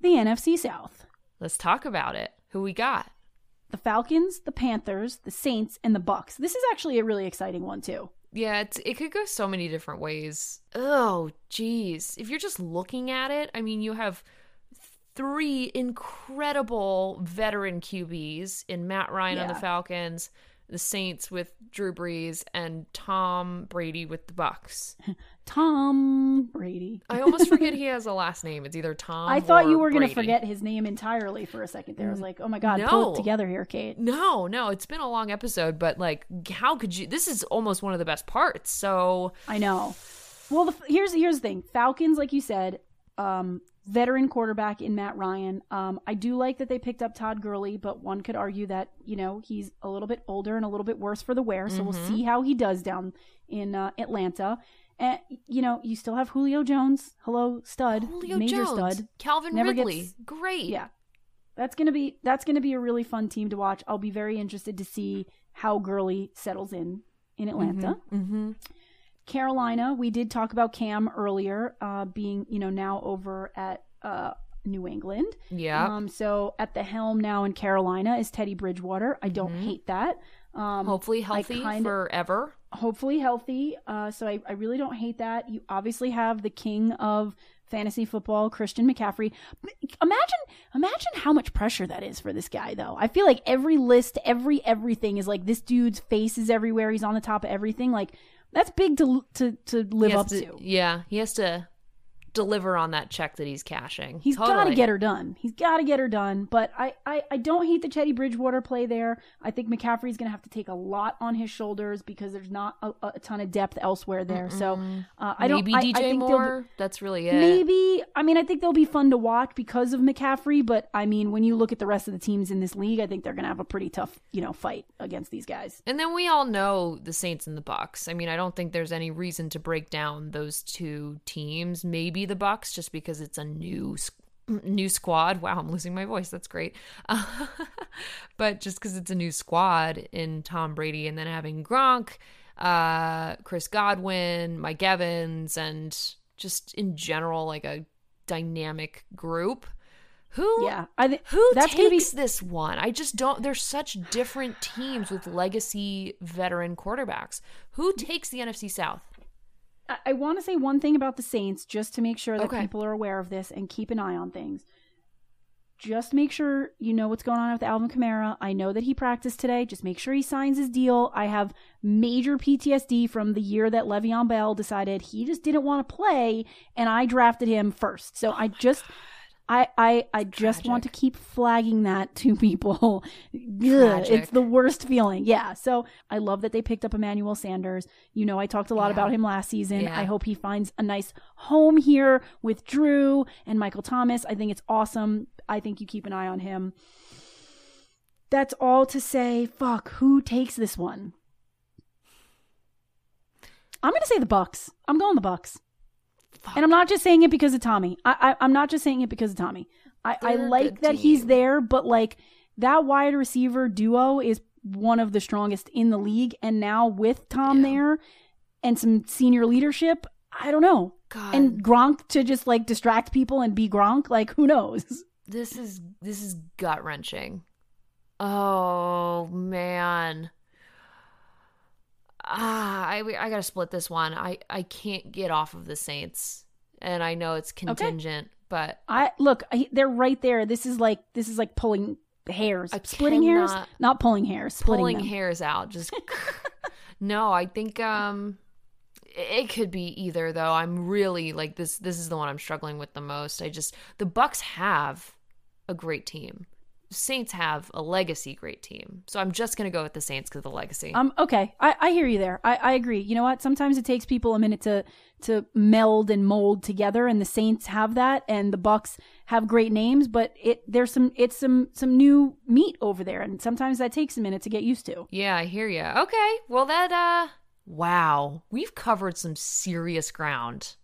the NFC South. Let's talk about it. Who we got? The Falcons, the Panthers, the Saints, and the Bucks. This is actually a really exciting one too. Yeah, it's, it could go so many different ways. Oh, geez. If you're just looking at it, I mean, you have three incredible veteran QBs in Matt Ryan on the Falcons, the Saints with Drew Brees, and Tom Brady with the Bucks. *laughs* Tom Brady. I almost forget he *laughs* has a last name. It's either Tom. I thought you were going to forget his name entirely for a second there. I was like, oh my God, pull No. it together here, Kate. No, no, it's been a long episode, but like, how could you? This is almost one of the best parts. So I know. Well, the, here's here's the thing. Falcons, like you said, um, veteran quarterback in Matt Ryan. Um, I do like that they picked up Todd Gurley, but one could argue that you know he's a little bit older and a little bit worse for the wear. So we'll see how he does down in uh, Atlanta. And you know, you still have Julio Jones. Hello, stud, Julio major Jones, stud. Calvin Never Ridley, gets- great. Yeah, that's gonna be that's gonna be a really fun team to watch. I'll be very interested to see how Gurley settles in in Atlanta. Mm-hmm. Carolina, we did talk about Cam earlier, uh, being you know now over at uh, New England. Yeah. Um, so at the helm now in Carolina is Teddy Bridgewater. I don't Mm-hmm. hate that. Um, Hopefully healthy forever. hopefully healthy. Uh, so I, I really don't hate that. You obviously have the king of fantasy football, Christian McCaffrey. Imagine, imagine how much pressure that is for this guy, though. I feel like every list, every everything is like this dude's face is everywhere. He's on the top of everything. Like that's big to to to live up to- to. Yeah, he has to deliver on that check that he's cashing. He's got to get her done. He's got to get her done. But I, I, I don't hate the Teddy Bridgewater play there. I think McCaffrey's going to have to take a lot on his shoulders because there's not a, a ton of depth elsewhere there. So uh, I don't. Maybe I, I DJ think they'll be- Moore. That's really it. Maybe. I mean, I think they'll be fun to watch because of McCaffrey. But I mean, when you look at the rest of the teams in this league, I think they're going to have a pretty tough, you know, fight against these guys. And then we all know the Saints and the Bucks. I mean, I don't think there's any reason to break down those two teams. Maybe the Bucks, just because it's a new new squad. Wow, I'm losing my voice. That's great. *laughs* but just because it's a new squad in Tom Brady, and then having Gronk, uh, Chris Godwin, Mike Evans, and just in general like a dynamic group. Who Yeah, I think who that's to be takes this one? I just don't. There's such different teams with legacy veteran quarterbacks. Who takes the NFC South? I, I want to say one thing about the Saints just to make sure that Okay. people are aware of this and keep an eye on things. Just make sure you know what's going on with Alvin Kamara. I know that he practiced today. Just make sure he signs his deal. I have major PTSD from the year that Le'Veon Bell decided he just didn't want to play, and I drafted him first. So oh I just. I, I, I just want to keep flagging that to people. *laughs* Ugh, it's the worst feeling. Yeah. So I love that they picked up Emmanuel Sanders. You know, I talked a lot Yeah. about him last season. Yeah. I hope he finds a nice home here with Drew and Michael Thomas. I think it's awesome. I think you keep an eye on him. That's all to say, fuck, who takes this one? I'm going to say the Bucks. I'm going the Bucks. And I'm not just saying it because of Tommy. I, I I'm not just saying it because of Tommy. I, I They're like that he's there, but like that wide receiver duo is one of the strongest in the league. And now with Tom Yeah. there and some senior leadership, I don't know. God, And Gronk to just like distract people and be Gronk, like who knows? *laughs* this is this is gut wrenching. Oh man. Ah, I I gotta split this one. I I can't get off of the Saints, and I know it's contingent, but I look, I, they're right there. This is like this is like pulling hairs, I splitting hairs, not pulling hairs, splitting pulling them. hairs out. Just *laughs* *laughs* no. I think um, it could be either though. I'm really like this. This is the one I'm struggling with the most. I just the Bucks have a great team. Saints have a legacy great team. So I'm just gonna go with the Saints because of the legacy. Um, okay, I, I hear you there. I, I agree. You know what? Sometimes it takes people a minute to to meld and mold together, and the Saints have that, and the Bucks have great names, but it there's some it's some some new meat over there, and sometimes that takes a minute to get used to. yeah, I hear you. Okay, well that uh, wow, we've covered some serious ground.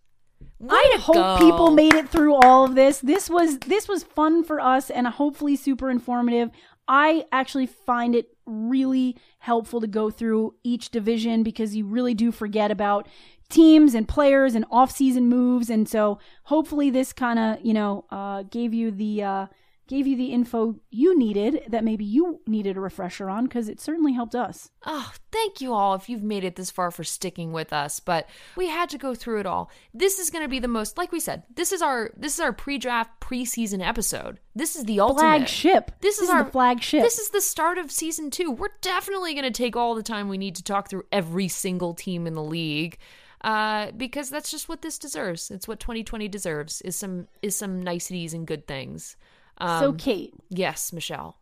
I hope go. people made it through all of this. This was this was fun for us and hopefully super informative. I actually find it really helpful to go through each division because you really do forget about teams and players and off-season moves and so hopefully this kind of, you know, uh, gave you the uh, gave you the info you needed that maybe you needed a refresher on because it certainly helped us. Oh, thank you all if you've made it this far for sticking with us, but we had to go through it all. This is going to be the most like we said. This is our this is our pre-draft preseason episode. This is the ultimate Flagship. This is This is our the flagship. This is the start of season 2. We're definitely going to take all the time we need to talk through every single team in the league. Uh, because that's just what this deserves. It's what 2020 deserves. Is some is some niceties and good things. Um, so Kate, yes, Michelle.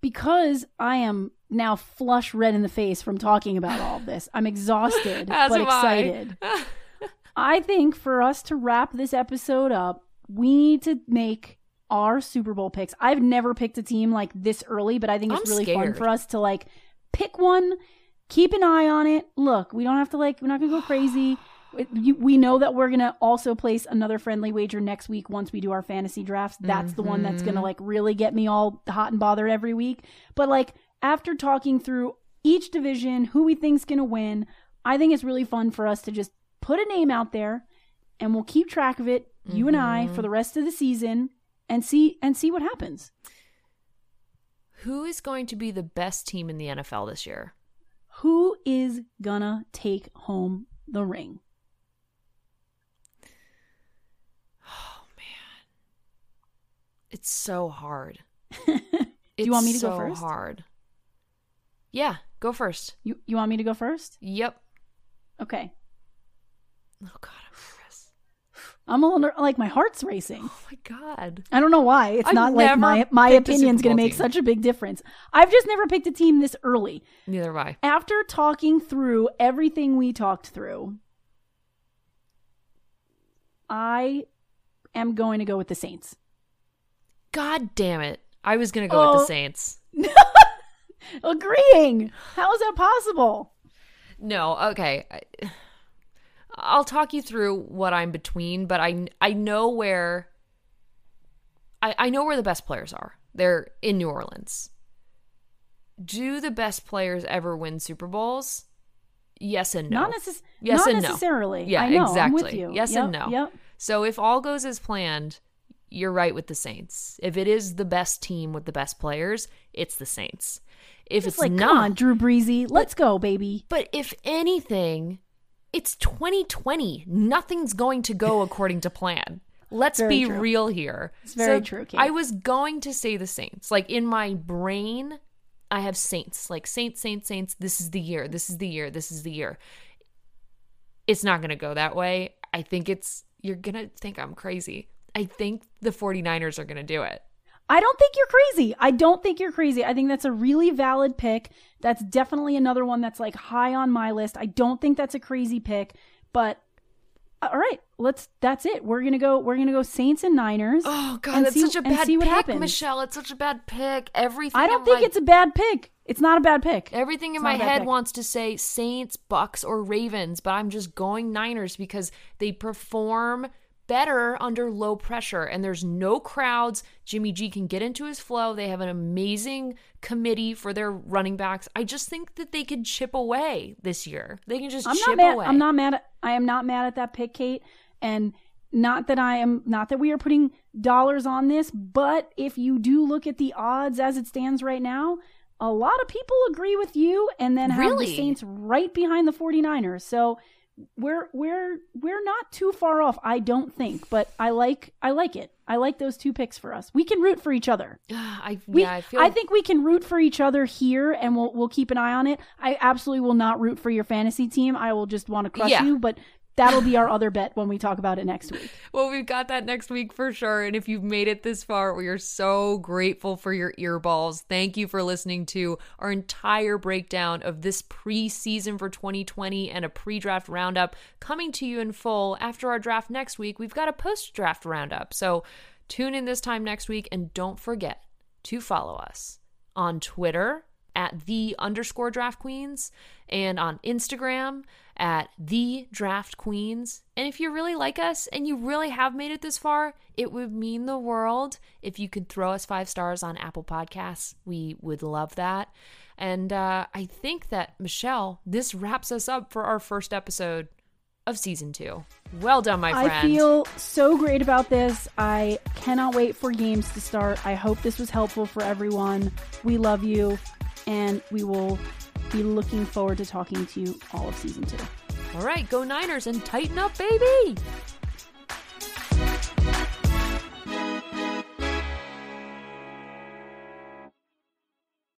because I am now flush red in the face from talking about all this, I'm exhausted *laughs* but am I. excited. *laughs* I think for us to wrap this episode up, we need to make our Super Bowl picks. I've never picked a team like this early, but I think it's I'm really fun for us to like pick one, keep an eye on it. Look, we don't have to like we're not gonna go crazy. We know that we're gonna also place another friendly wager next week once we do our fantasy drafts. That's the one that's gonna mm-hmm. like really get me all hot and bothered every week. But like after talking through each division, who we think's gonna win, I think it's really fun for us to just put a name out there, and we'll keep track of it, you and I, mm-hmm. for the rest of the season, and see and see what happens. Who is going to be the best team in the NFL this year? Who is gonna take home the ring? It's so hard. *laughs* Do you want me to so go first? hard. Yeah, go first. You you want me to go first? Yep. Okay. Oh God, I'm nervous. I'm a little like my heart's racing. Oh my God. I don't know why. It's I've not like my my opinion's going to make such a big difference. I've just never picked a team this early. Neither have I. After talking through everything we talked through, I am going to go with the Saints. God damn it. I was gonna go with Oh. the Saints. *laughs* Agreeing. How is that possible? No, okay. I'll talk you through what I'm between, but I I know where I, I know where the best players are. They're in New Orleans. Do the best players ever win Super Bowls? Yes and no. Not, necess- Yes not and no. necessarily. Yeah, I know. exactly. With. Yes Yep, and no. Yep. So if all goes as planned, you're right with the Saints. If it is the best team with the best players, it's the Saints. If It's it's like, not, on, Drew Breezy, let's go, baby. but if anything, it's 2020. Nothing's going to go according to plan. *laughs* Let's Very be true. real here. It's very true, Kate. I was going to say the Saints. Like in my brain, I have Saints. Like Saints, Saints, Saints. This is the year. This is the year. This is the year. It's not going to go that way. I think it's, you're going to think I'm crazy. I think the 49ers are going to do it. I don't think you're crazy. I don't think you're crazy. I think that's a really valid pick. That's definitely another one that's like high on my list. I don't think that's a crazy pick, but uh, all right, let's that's it. We're going to go we're going to go Saints and Niners. Oh, God, that's see- such a bad see what pick, happens. Michelle. It's such a bad pick. Everything I don't in think my it's a bad pick. It's not a bad pick. Everything in It's my not a bad head pick. wants to say Saints, Bucks, or Ravens, but I'm just going Niners because they perform better under low pressure and there's no crowds. Jimmy G can get into his flow. They have an amazing committee for their running backs. I just think that they could chip away this year. They can just I'm chip mad. away. I'm not mad. At, I am not mad at that pick, Kate. And not that I am. Not that we are putting dollars on this. But if you do look at the odds as it stands right now, a lot of people agree with you, and then have Really? the Saints right behind the 49ers. So we're we're we're not too far off. I don't think. But I like I like it. I like those two picks for us. We can root for each other. *sighs* I We, yeah, I feel think we can root for each other here, and we'll we'll keep an eye on it. I absolutely will not root for your fantasy team. I will just want to crush Yeah. you, but that'll be our other bet when we talk about it next week. *laughs* Well, we've got that next week for sure. And if you've made it this far, we are so grateful for your earballs. Thank you for listening to our entire breakdown of this preseason for 2020 and a pre draft roundup coming to you in full. After our draft next week, we've got a post draft roundup. So tune in this time next week and don't forget to follow us on Twitter at the underscore draft queens and on Instagram at the draft queens. And if you really like us and you really have made it this far, it would mean the world if you could throw us five stars on Apple Podcasts. We would love that. And uh, I think that, Michelle, this wraps us up for our first episode of season two. Well done, my friend. I feel so great about this. I cannot wait for games to start. I hope this was helpful for everyone. We love you, and we will be looking forward to talking to you all of season two. All right, go Niners and tighten up, baby.